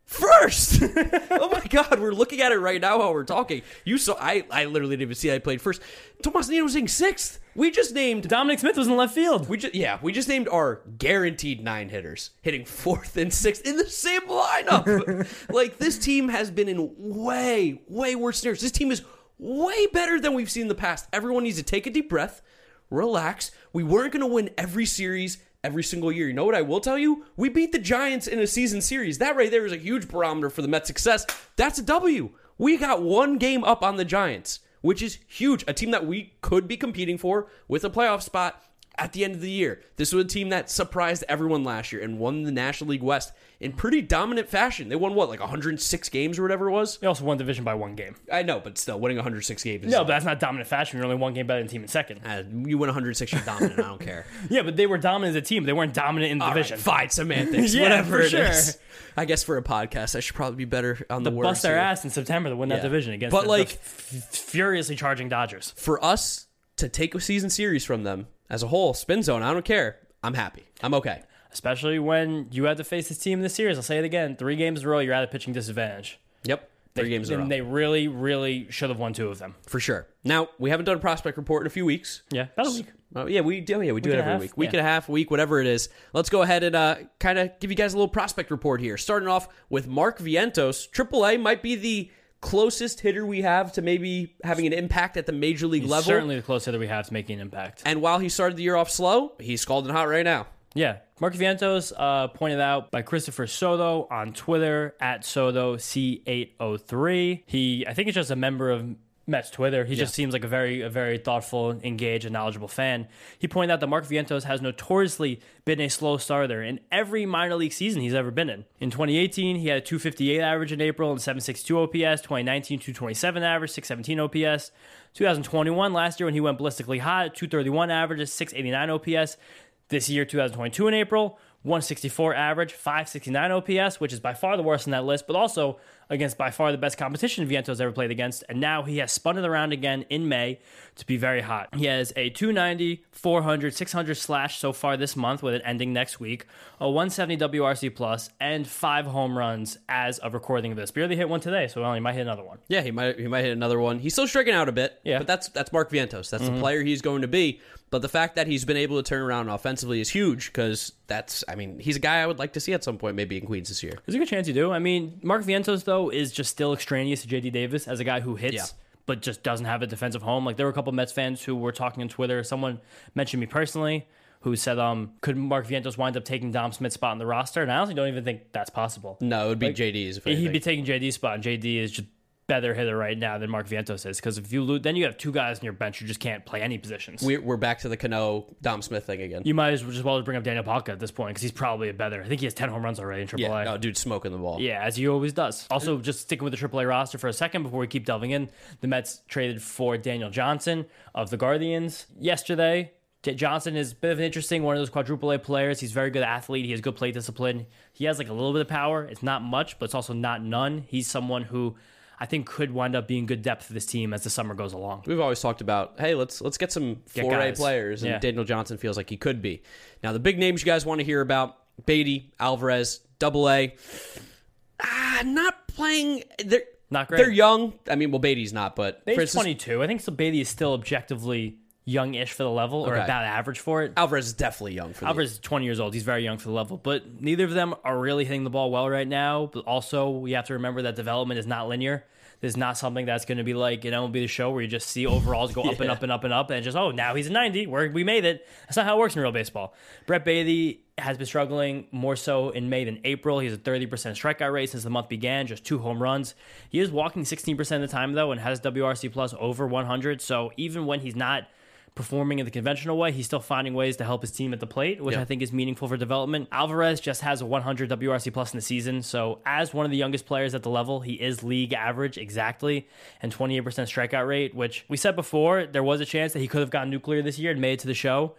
First. oh my God, we're looking at it right now while we're talking. You saw I, I literally didn't even see I played first. Tomas Nido was in sixth. We just named Dominic Smith was in left field. we just yeah, we just named our guaranteed nine hitters hitting fourth and sixth in the same lineup. like this team has been in way, way worse scenarios. This team is way better than we've seen in the past. Everyone needs to take a deep breath, relax. We weren't gonna win every series every single year. You know what I will tell you? We beat the Giants in a season series. That right there is a huge barometer for the Mets' success. That's a W. We got one game up on the Giants, which is huge. A team that we could be competing for with a playoff spot at the end of the year. This was a team that surprised everyone last year and won the National League West in pretty dominant fashion. They won what, like 106 games or whatever it was? They also won division by one game. I know, but still, winning 106 games. Is No, but that's not dominant fashion. You're only one game better than the team in second. uh, you win 106, you're dominant. I don't care. Yeah, but they were dominant as a team. They weren't dominant in the All right, division. fine, semantics, Yeah, whatever for it is. sure. I guess for a podcast, I should probably be better on the, words. Bust their here. ass in September to win that Yeah. division against But, the, like- the f- furiously charging Dodgers. For us to take a season series from them as a whole, spin zone, I don't care. I'm happy. I'm okay. Especially when you had to face this team in the series. I'll say it again. Three games in a row, you're at a pitching disadvantage. Yep. Three They- games in a row. And they really, really should have won two of them. for sure. Now, we haven't done a prospect report in a few weeks. Yeah, about a week. Oh, yeah, we do. Yeah, we do Week it every half? week. Week Yeah. and a half, week, whatever it is. Let's go ahead and uh, kind of give you guys a little prospect report here. Starting off with Mark Vientos. AAA might be the closest hitter we have to maybe having an impact at the major league He's level. certainly the closest that we have to making an impact. And while he started the year off slow, he's scalding hot right now. Yeah. Mark Vientos, uh, pointed out by Christopher Soto on Twitter at Soto C803. He, I think, is just a member of Mets Twitter. He just seems like a very, a very thoughtful, engaged, and knowledgeable fan. He pointed out that Mark Vientos has notoriously been a slow starter in every minor league season he's ever been in. In 2018, he had a 258 average in April and 762 OPS. 2019, 227 average, 617 OPS. 2021, last year when he went ballistically hot, 231 average, 689 OPS. This year, 2022 in April, 164 average, 569 OPS, which is by far the worst in that list, but also against by far the best competition Viento's ever played against. And now he has spun it around again in May to be very hot. He has a 290, 400, 600 slash so far this month, with it ending next week, a 170 WRC plus, and five home runs as of recording this. Barely hit one today, so well, he might hit another one. Yeah, he might he might hit another one. He's still striking out a bit. Yeah. but that's that's Mark Vientos. That's the mm-hmm. player he's going to be. But the fact that he's been able to turn around offensively is huge because that's I mean he's a guy I would like to see at some point maybe in Queens this year. There's a good chance you do. I mean, Mark Vientos, though, is just still extraneous to JD Davis as a guy who hits. Yeah. But just doesn't have a defensive home. Like there were a couple Mets fans who were talking on Twitter. Someone mentioned me personally, who said, "Um, could Mark Vientos wind up taking Dom Smith's spot in the roster?" And I honestly don't even think that's possible. No, it would be JD's. If He'd be taking JD's spot, and JD is just better hitter right now than Mark Vientos is. Because if you lose, then you have two guys in your bench who just can't play any positions. we're, we're back to the Cano Dom Smith thing again. you might as well just well bring up Daniel Palka at this point because he's probably a better. I think he has ten home runs already in AAA. yeah, no, dude, smoking the ball. Yeah, as he always does. Also, just sticking with the AAA roster for a second before we keep delving in, the Mets traded for Daniel Johnson of the Guardians yesterday. Johnson is a bit of an interesting one of those quadruple A players. He's a very good athlete. He has good plate discipline. He has like a little bit of power. It's not much, but it's also not none. He's someone who I think could wind up being good depth for this team as the summer goes along. We've always talked about, hey, let's let's get some four A players, and Yeah. Daniel Johnson feels like he could be. Now, the big names you guys want to hear about: Baty, Alvarez, Double A. Ah, not playing. They're Not great. They're young. I mean, well, Baty's not, but for He's 22. I think so. Baty is still objectively young-ish for the level, or Okay. about average for it. Alvarez is definitely young for the Alvarez is 20 years old. He's very young for the level, but neither of them are really hitting the ball well right now. But also, we have to remember that development is not linear. There's not something that's going to be like you know it'll be the show where you just see overalls go up and up and up and up, and just oh now he's a 90. We're, we made it. That's not how it works in real baseball. Brett Baty has been struggling more so in May than April. He's a 30% strikeout rate since the month began, just two home runs. He is walking 16% of the time though, and has WRC plus over 100. So even when he's not performing in the conventional way, he's still finding ways to help his team at the plate, which Yeah. I think is meaningful for development. Alvarez just has a 100 WRC plus in the season, so as one of the youngest players at the level, he is league average exactly and 28% strikeout rate, which we said before there was a chance that he could have gotten nuclear this year and made it to the show.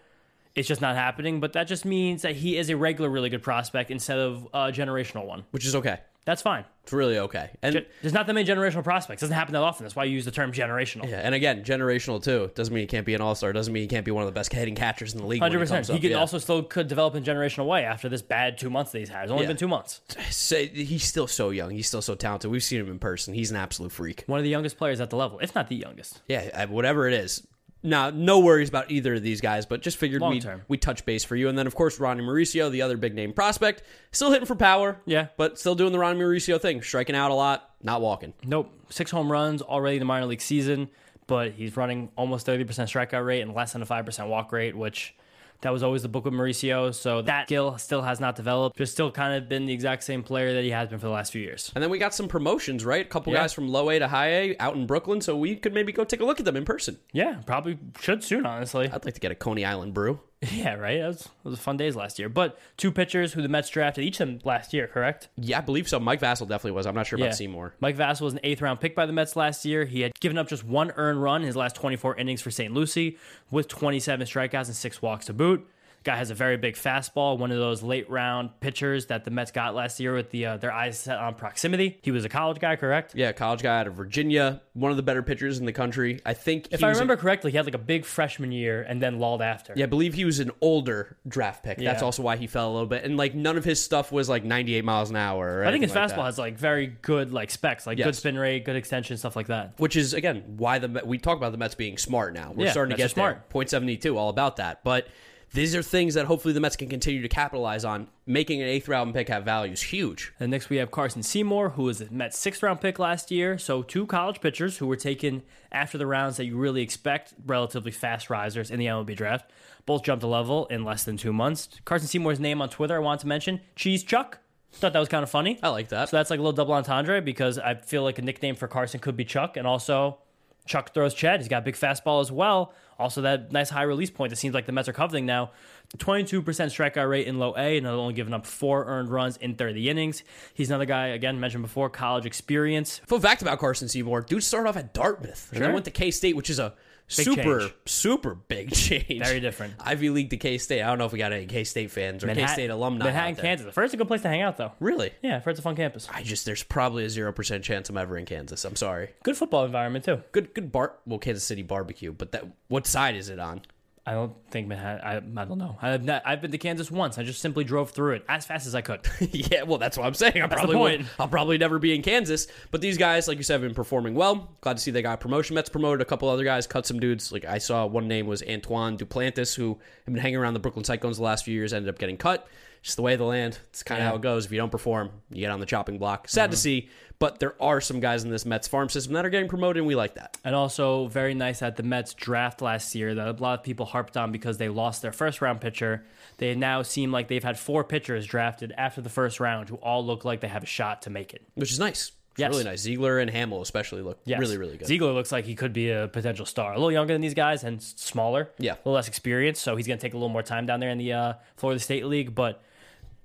It's just not happening, but that just means that he is a regular, really good prospect instead of a generational one. which is okay. That's fine. It's really okay. And Ge- There's not that many generational prospects. doesn't happen that often. That's why you use the term generational. yeah, and again, generational too. Doesn't mean he can't be an all star. Doesn't mean he can't be one of the best hitting catchers in the league. Hundred percent. He could Yeah. also still could develop in generational way after this bad two months that he's had. It's only Yeah. been two months. Say, he's still so young. He's still so talented. We've seen him in person. He's an absolute freak. One of the youngest players at the level, if not the youngest. Yeah, whatever it is. Now, no worries about either of these guys, but just figured we term. we touch base for you. And then, of course, Ronnie Mauricio, the other big name prospect, still hitting for power. Yeah. but still doing the Ronnie Mauricio thing, striking out a lot, not walking. Nope. Six home runs already in the minor league season, but he's running almost thirty percent strikeout rate and less than a five percent walk rate, which that was always the book with Mauricio. So that skill still has not developed. Just still kind of been the exact same player that he has been for the last few years. And then we got some promotions, right? A couple Yeah. guys from low A to high A out in Brooklyn, so we could maybe go take a look at them in person. Yeah, probably should soon, honestly. I'd like to get a Coney Island brew. Yeah, right. That was, was fun days last year. But two pitchers who the Mets drafted, each of them last year, correct? Yeah, I believe so. Mike Vasil definitely was. I'm not sure Yeah. about Seymour. Mike Vasil was an eighth round pick by the Mets last year. He had given up just one earned run in his last 24 innings for St. Lucie with 27 strikeouts and six walks to boot. Guy has a very big fastball, one of those late round pitchers that the Mets got last year with the uh, their eyes set on proximity. He was a college guy, correct? Yeah, college guy out of Virginia, one of the better pitchers in the country. I think If I was a- remember correctly, he had like a big freshman year and then lulled after. Yeah, I believe he was an older draft pick. That's also why he fell a little bit. And like none of his stuff was like 98 miles an hour. Or I think his like fastball that. has like very good like specs, like good spin rate, good extension, stuff like that. which is again why the we talk about the Mets being smart now. We're Yeah, starting to Mets get there. smart. Point seventy two, all about that. But these are things that hopefully the Mets can continue to capitalize on. Making an eighth round pick have value is huge. And next we have Carson Seymour, who was a Mets sixth round pick last year. So two college pitchers who were taken after the rounds that you really expect, relatively fast risers in the MLB draft. Both jumped a level in less than two months. Carson Seymour's name on Twitter I want to mention, Cheese Chuck. Thought that was kind of funny. I like that. So that's like a little double entendre because I feel like a nickname for Carson could be Chuck, and also Chuck throws Chad. He's got a big fastball as well. Also, that nice high release point that seems like the Mets are coveting now. 22% strikeout rate in low A, and only giving up four earned runs in 30 innings. He's another guy, again, mentioned before, college experience. Fun fact about Carson Seymour: dude started off at Dartmouth and then went to K State, which is a super change. super big change. Very different. Ivy League to K State. I don't know if we got any K State fans or K State alumni. Manhattan. Kansas. First, a good place to hang out, though. Really? Yeah, it's a fun campus. I just there's probably a zero percent chance I'm ever in Kansas. I'm sorry. Good football environment, too. Good good bar well Kansas City barbecue, but that what side is it on? I don't think Manhattan, I, I don't know. I've, not, I've been to Kansas once. I just simply drove through it as fast as I could. yeah, well, that's what I'm saying. I probably won't. I'll probably never be in Kansas. But these guys, like you said, have been performing well. Glad to see they got promotion. Mets promoted a couple other guys, cut some dudes. Like I saw one name was Antoine Duplantis, who had been hanging around the Brooklyn Cyclones the last few years, ended up getting cut. Just the way of the land. It's kind of Yeah. how it goes. If you don't perform, you get on the chopping block. Sad to Mm-hmm. see, but there are some guys in this Mets farm system that are getting promoted, and we like that. And also very nice at the Mets draft last year that a lot of people harped on because they lost their first round pitcher. They now seem like they've had four pitchers drafted after the first round who all look like they have a shot to make it. Which is nice. It's Yes. really nice. Ziegler and Hamel especially look Yes. really, really good. Ziegler looks like he could be a potential star. A little younger than these guys and smaller. Yeah. A little less experience, so he's going to take a little more time down there in the uh, Florida State League. But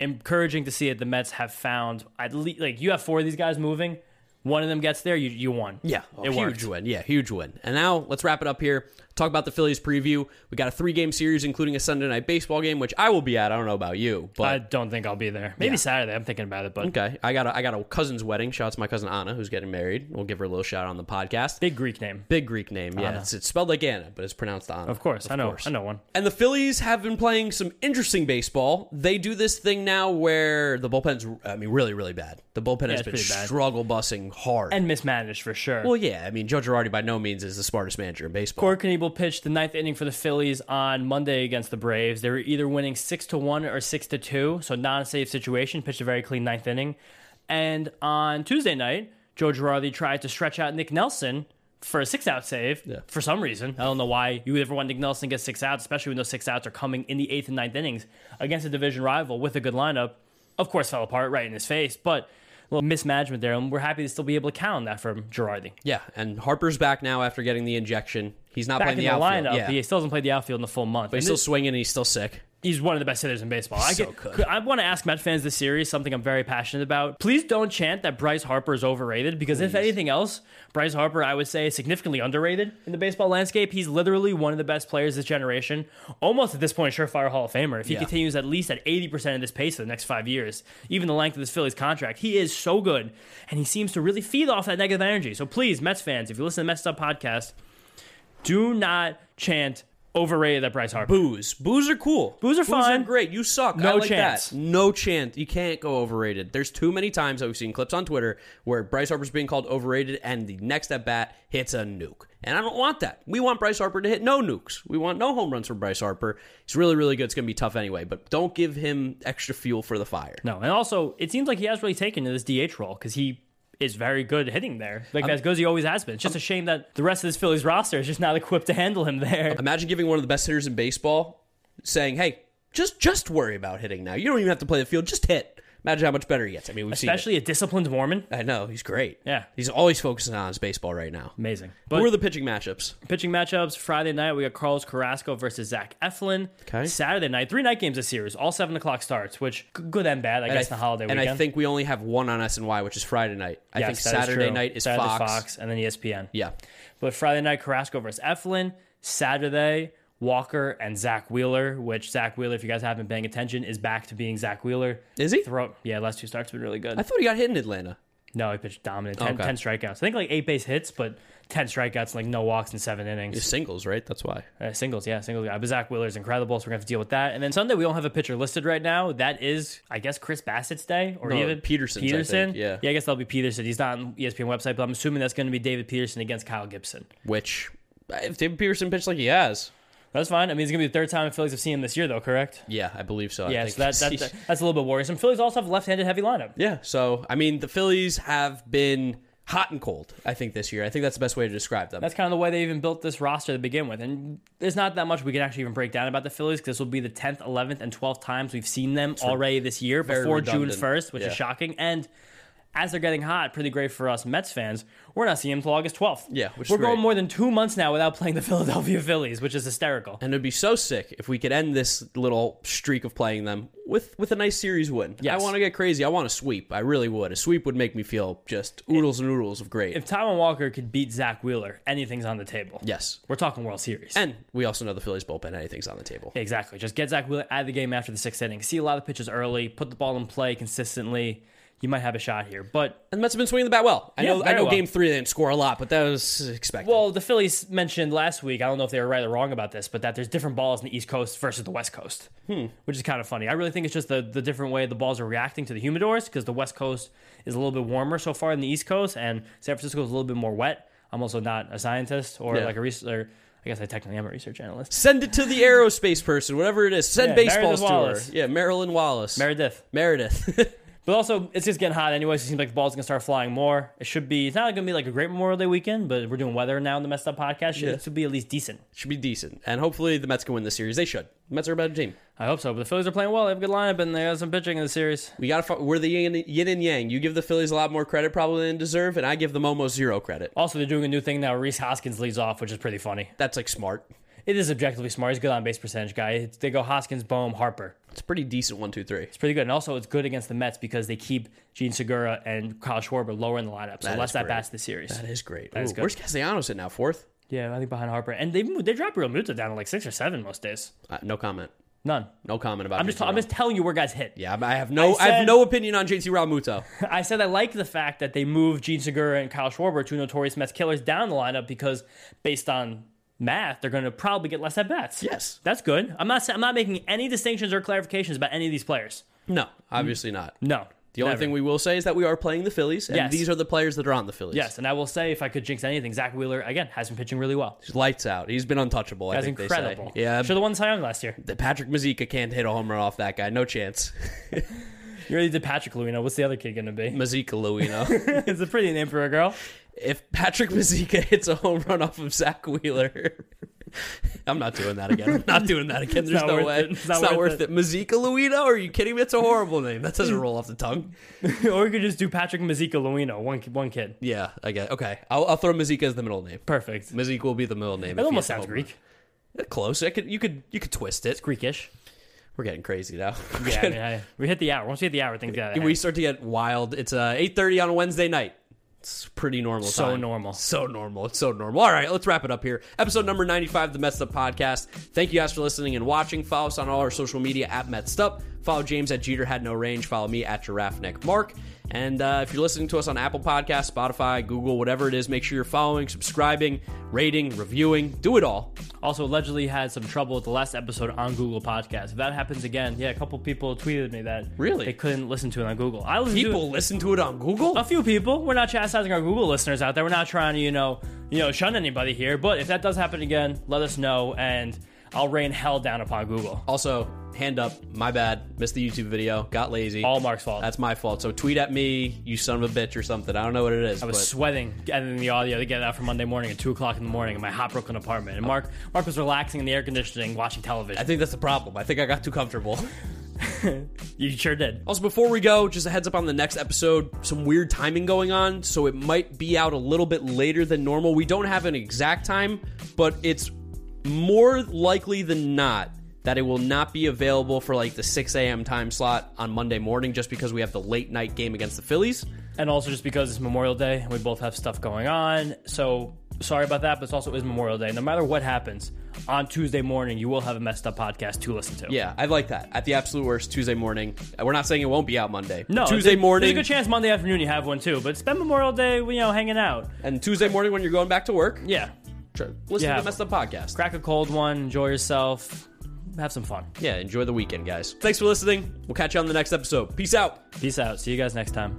encouraging to see it. The Mets have found at least like you have four of these guys moving. One of them gets there, you you won. Yeah, a it oh, huge worked. win. Yeah, huge win. And now let's wrap it up here. Talk about the Phillies preview. We got a three game series, including a Sunday night baseball game, which I will be at. I don't know about you, but I don't think I'll be there. Maybe Yeah. Saturday. I'm thinking about it, but okay. I got a I got a cousin's wedding. Shout out to my cousin Anna, who's getting married. We'll give her a little shout out on the podcast. big Greek name. Big Greek name. Yeah, it's, it's spelled like Anna, but it's pronounced Anna. Of course, I know. course. I know one. And the Phillies have been playing some interesting baseball. They do this thing now where the bullpen's, I mean, really, really bad. The bullpen has it's been struggle bussing hard. And mismanaged for sure. well, yeah, I mean, Joe Girardi by no means is the smartest manager in baseball. Corey Knebel pitched the ninth inning for the Phillies on Monday against the Braves. They were either winning six to one or six to two, so non-safe situation. Pitched a very clean ninth inning, and on Tuesday night, Joe Girardi tried to stretch out Nick Nelson for a six-out save Yeah. for some reason. I don't know why you would ever want Nick Nelson to get six outs, especially when those six outs are coming in the eighth and ninth innings against a division rival with a good lineup. Of course, fell apart right in his face, but. Little mismanagement there, and we're happy to still be able to count on that from Girardi. Yeah, and Harper's back now after getting the injection. He's not Back playing in the, the, outfield. lineup, yeah. he still hasn't played the outfield in the full month. but he's And still swinging and he's still sick. He's one of the best hitters in baseball. I So get, good. I want to ask Met fans this series something I'm very passionate about. Please don't chant that Bryce Harper is overrated because if anything else, Bryce Harper I would say is significantly underrated in the baseball landscape. He's literally one of the best players this generation. Almost at this point, a surefire Hall of Famer. If he Yeah. continues at least at 80% of this pace for the next five years, even the length of this Phillies contract, he is so good, and he seems to really feed off that negative energy. So please, Mets fans, if you listen to the Mets Up podcast, do not chant overrated that Bryce Harper. Booze. Booze are cool. Booze are fine. Booze are great. You suck. No I like chance. that. No chance. You can't go overrated. There's too many times that we've seen clips on Twitter where Bryce Harper's being called overrated and the next at bat hits a nuke. And I don't want that. We want Bryce Harper to hit no nukes. We want no home runs from Bryce Harper. He's really, really good. It's going to be tough anyway, but don't give him extra fuel for the fire. No, and also it seems like he has really taken to this DH role because he is very good hitting there, like um, as good as he always has been. It's just um, a shame that the rest of this Phillies roster is just not equipped to handle him there. Imagine giving one of the best hitters in baseball saying, "Hey, just just worry about hitting now. You don't even have to play the field. Just hit." Imagine how much better he gets. I mean, we've Especially a disciplined Mormon. I know he's great. Yeah. he's always focusing on his baseball right now. Amazing. Who But are the pitching matchups? pitching matchups Friday night, we got Carlos Carrasco versus Zach Eflin. Okay. Saturday night, three night games this series, all seven o'clock starts, which good and bad, I And guess, I, in the holiday and weekend. I think we only have one on SNY, which is Friday night. I think Yes, is Saturday true. night is Saturday's Fox. and then ESPN. Yeah, But Friday night, Carrasco versus Eflin. Saturday, Walker and Zach Wheeler, which Zach Wheeler, if you guys haven't been paying attention, is back to being Zach Wheeler. is he? Throw, yeah, last two starts have been really good. I thought he got hit in Atlanta. no, he pitched dominant. 10, Okay. 10 strikeouts. I think like eight base hits, but 10 strikeouts, like no walks in seven innings. It's singles, right? That's why. Uh, singles, yeah, singles. guy. But Zach Wheeler is incredible, so we're gonna have to deal with that. And then Sunday, we don't have a pitcher listed right now. That is, I guess, Chris Bassitt's day, or No, even Peterson's, I Peterson. think, yeah. yeah, I guess that'll be Peterson. He's not on ESPN website, but I'm assuming that's going to be David Peterson against Kyle Gibson. Which, if David Peterson pitched like he has, That's fine. I mean, it's gonna be the third time the Phillies have seen him this year, though. Correct? yeah, I believe so. I Yeah, think. so that, that, that- that's a little bit worrisome. Phillies also have a left-handed heavy lineup. yeah. So I mean, the Phillies have been hot and cold. I think this year. I think that's the best way to describe them. That's kind of the way they even built this roster to begin with. And there's not that much we can actually even break down about the Phillies because this will be the 10th, 11th, and 12th times we've seen them already this year before June 1st, which Yeah. is shocking. And as they're getting hot, pretty great for us Mets fans, we're not seeing them until August 12th. Yeah, which We're going more than two months now without playing the Philadelphia Phillies, which is hysterical. and it'd be so sick if we could end this little streak of playing them with with a nice series win. Yes. I want to get crazy. I want a sweep. I really would. A sweep would make me feel just oodles and oodles of great. If Taijuan Walker could beat Zach Wheeler, anything's on the table. yes. We're talking World Series. And we also know the Phillies bullpen. Anything's on the table. Exactly. Just get Zach Wheeler out of the game after the sixth inning. See a lot of pitches early. Put the ball in play consistently. You might have a shot here. But And the Mets have been swinging the bat well. I Yeah, know. I know. well. Game three they didn't score a lot, but that was expected. well, the Phillies mentioned last week. I don't know if they were right or wrong about this, but that there's different balls in the East Coast versus the West Coast, hmm. which is kind of funny. I really think it's just the the different way the balls are reacting to the humidors because the West Coast is a little bit warmer so far than the East Coast, and San Francisco is a little bit more wet. I'm also not a scientist or Yeah. like a researcher. I guess I technically am a research analyst. Send it to the aerospace person, whatever it is. Send Yeah, baseballs to her. Yeah, Marilyn Wallace. Meredith. Meredith. But also, it's just getting hot anyway, so it seems like the ball's gonna start flying more. It should be. It's not gonna be like a great Memorial Day weekend, but we're doing weather now in the Mets Up podcast. Should, Yeah. It should be at least decent. should be decent. And hopefully the Mets can win the series. They should. The Mets are a better team. I hope so. But the Phillies are playing well. They have a good lineup, and they have some pitching in the series. We got to. We're the yin, yin and yang. You give the Phillies a lot more credit probably than deserve, and I give them almost zero credit. Also, they're doing a new thing now. Rhys Hoskins leads off, which is pretty funny. That's like smart. It is objectively smart. He's a good on base percentage guy. It's, they go Hoskins, Bohm, Harper. It's a pretty decent one, two, three. It's pretty good. And also, it's good against the Mets because they keep Jean Segura and Kyle Schwarber lower in the lineup. So That less that bats the series. That is great. That is Ooh, good. Where's Castellanos at now? Fourth? Yeah, I think behind Harper. And they they drop Realmuto down to like six or seven most days. Uh, no comment. None. No comment about. I'm just JT I'm just telling you where guys hit. Yeah, I have no. I, I have no opinion on JT Realmuto. I said I like the fact that they moved Jean Segura and Kyle Schwarber, two notorious Mets killers, down the lineup because based on math, they're going to probably get less at bats. Yes. that's good. I'm not. I'm not making any distinctions or clarifications about any of these players. No, obviously not. No. The only never. thing we will say is that we are playing the Phillies, and Yes. these are the players that are on the Phillies. Yes, and I will say, if I could jinx anything, Zach Wheeler again has been pitching really well. He's lights out. He's been untouchable. I That's think incredible. Yeah, should have won Cy Young last year. the Patrick Mazeika can't hit a home run off that guy. No chance. You already did Patrick Luino. What's the other kid going to be? Mazeika Luino. it's a pretty name for a girl. if Patrick Mazeika hits a home run off of Zach Wheeler, I'm not doing that again. I'm not doing that again. There's no way. it. It's It's not, not worth worth it. Mazeika Luino? Are you kidding me? It's a horrible name. That doesn't roll off the tongue. or you could just do Patrick Mazeika Luino, one one kid. Yeah, I get. Okay, I'll, I'll throw Mazeika as the middle name. Perfect. Mazeika will be the middle name. It almost sounds Greek. Close. I could. You could. You could twist it. Greekish. We're getting crazy now. Yeah, I mean, I- we hit the hour. Once we hit the hour, things get we start to get wild. It's uh, 8:30 on a Wednesday night. It's pretty normal. So time. normal. So normal. It's so normal. All right, let's wrap it up here. Episode number 95 of the Mets Up Podcast. Thank you guys for listening and watching. Follow us on all our social media at Mets Up. Follow James at Jeter Had No Range. Follow me at Giraffe Neck Mark. And uh, if you're listening to us on Apple Podcasts, Spotify, Google, whatever it is, make sure you're following, subscribing, rating, reviewing. Do it all. Also, allegedly had some trouble with the last episode on Google Podcast. If that happens again, yeah, a couple people tweeted me that Really? they couldn't listen to it on Google. I listened People to listen to it on Google. a few people. We're not chastising our Google listeners out there. We're not trying to, you know, you know, shun anybody here. But if that does happen again, let us know, and I'll rain hell down upon Google. Also, hand up, my bad. Missed the YouTube video. Got lazy. All Mark's fault. That's my fault. So tweet at me, you son of a bitch, or something. I don't know what it is. I was but sweating editing the audio to get it out for Monday morning at two o'clock in the morning in my hot Brooklyn apartment. And Mark, Mark was relaxing in the air conditioning, watching television. I think that's the problem. I think I got too comfortable. You sure did. Also, before we go, just a heads up on the next episode. Some weird timing going on, so it might be out a little bit later than normal. We don't have an exact time, but it's more likely than not that it will not be available for like the 6 a.m. time slot on Monday morning just because we have the late night game against the Phillies. And also just because it's Memorial Day and we both have stuff going on. So sorry about that, but it's also is Memorial Day. No matter what happens, on Tuesday morning you will have a Mets Up podcast to listen to. Yeah, I like that. At the absolute worst, Tuesday morning. We're not saying it won't be out Monday. No, Tuesday there's- morning. There's a good chance Monday afternoon you have one too, but spend Memorial Day, you know, hanging out. and Tuesday morning when you're going back to work, Yeah. listen Yeah. to the Mets Up Podcast. Crack a cold one, enjoy yourself, have some fun. Yeah, enjoy the weekend, guys. Thanks for listening. We'll catch you on the next episode. Peace out. Peace out. See you guys next time.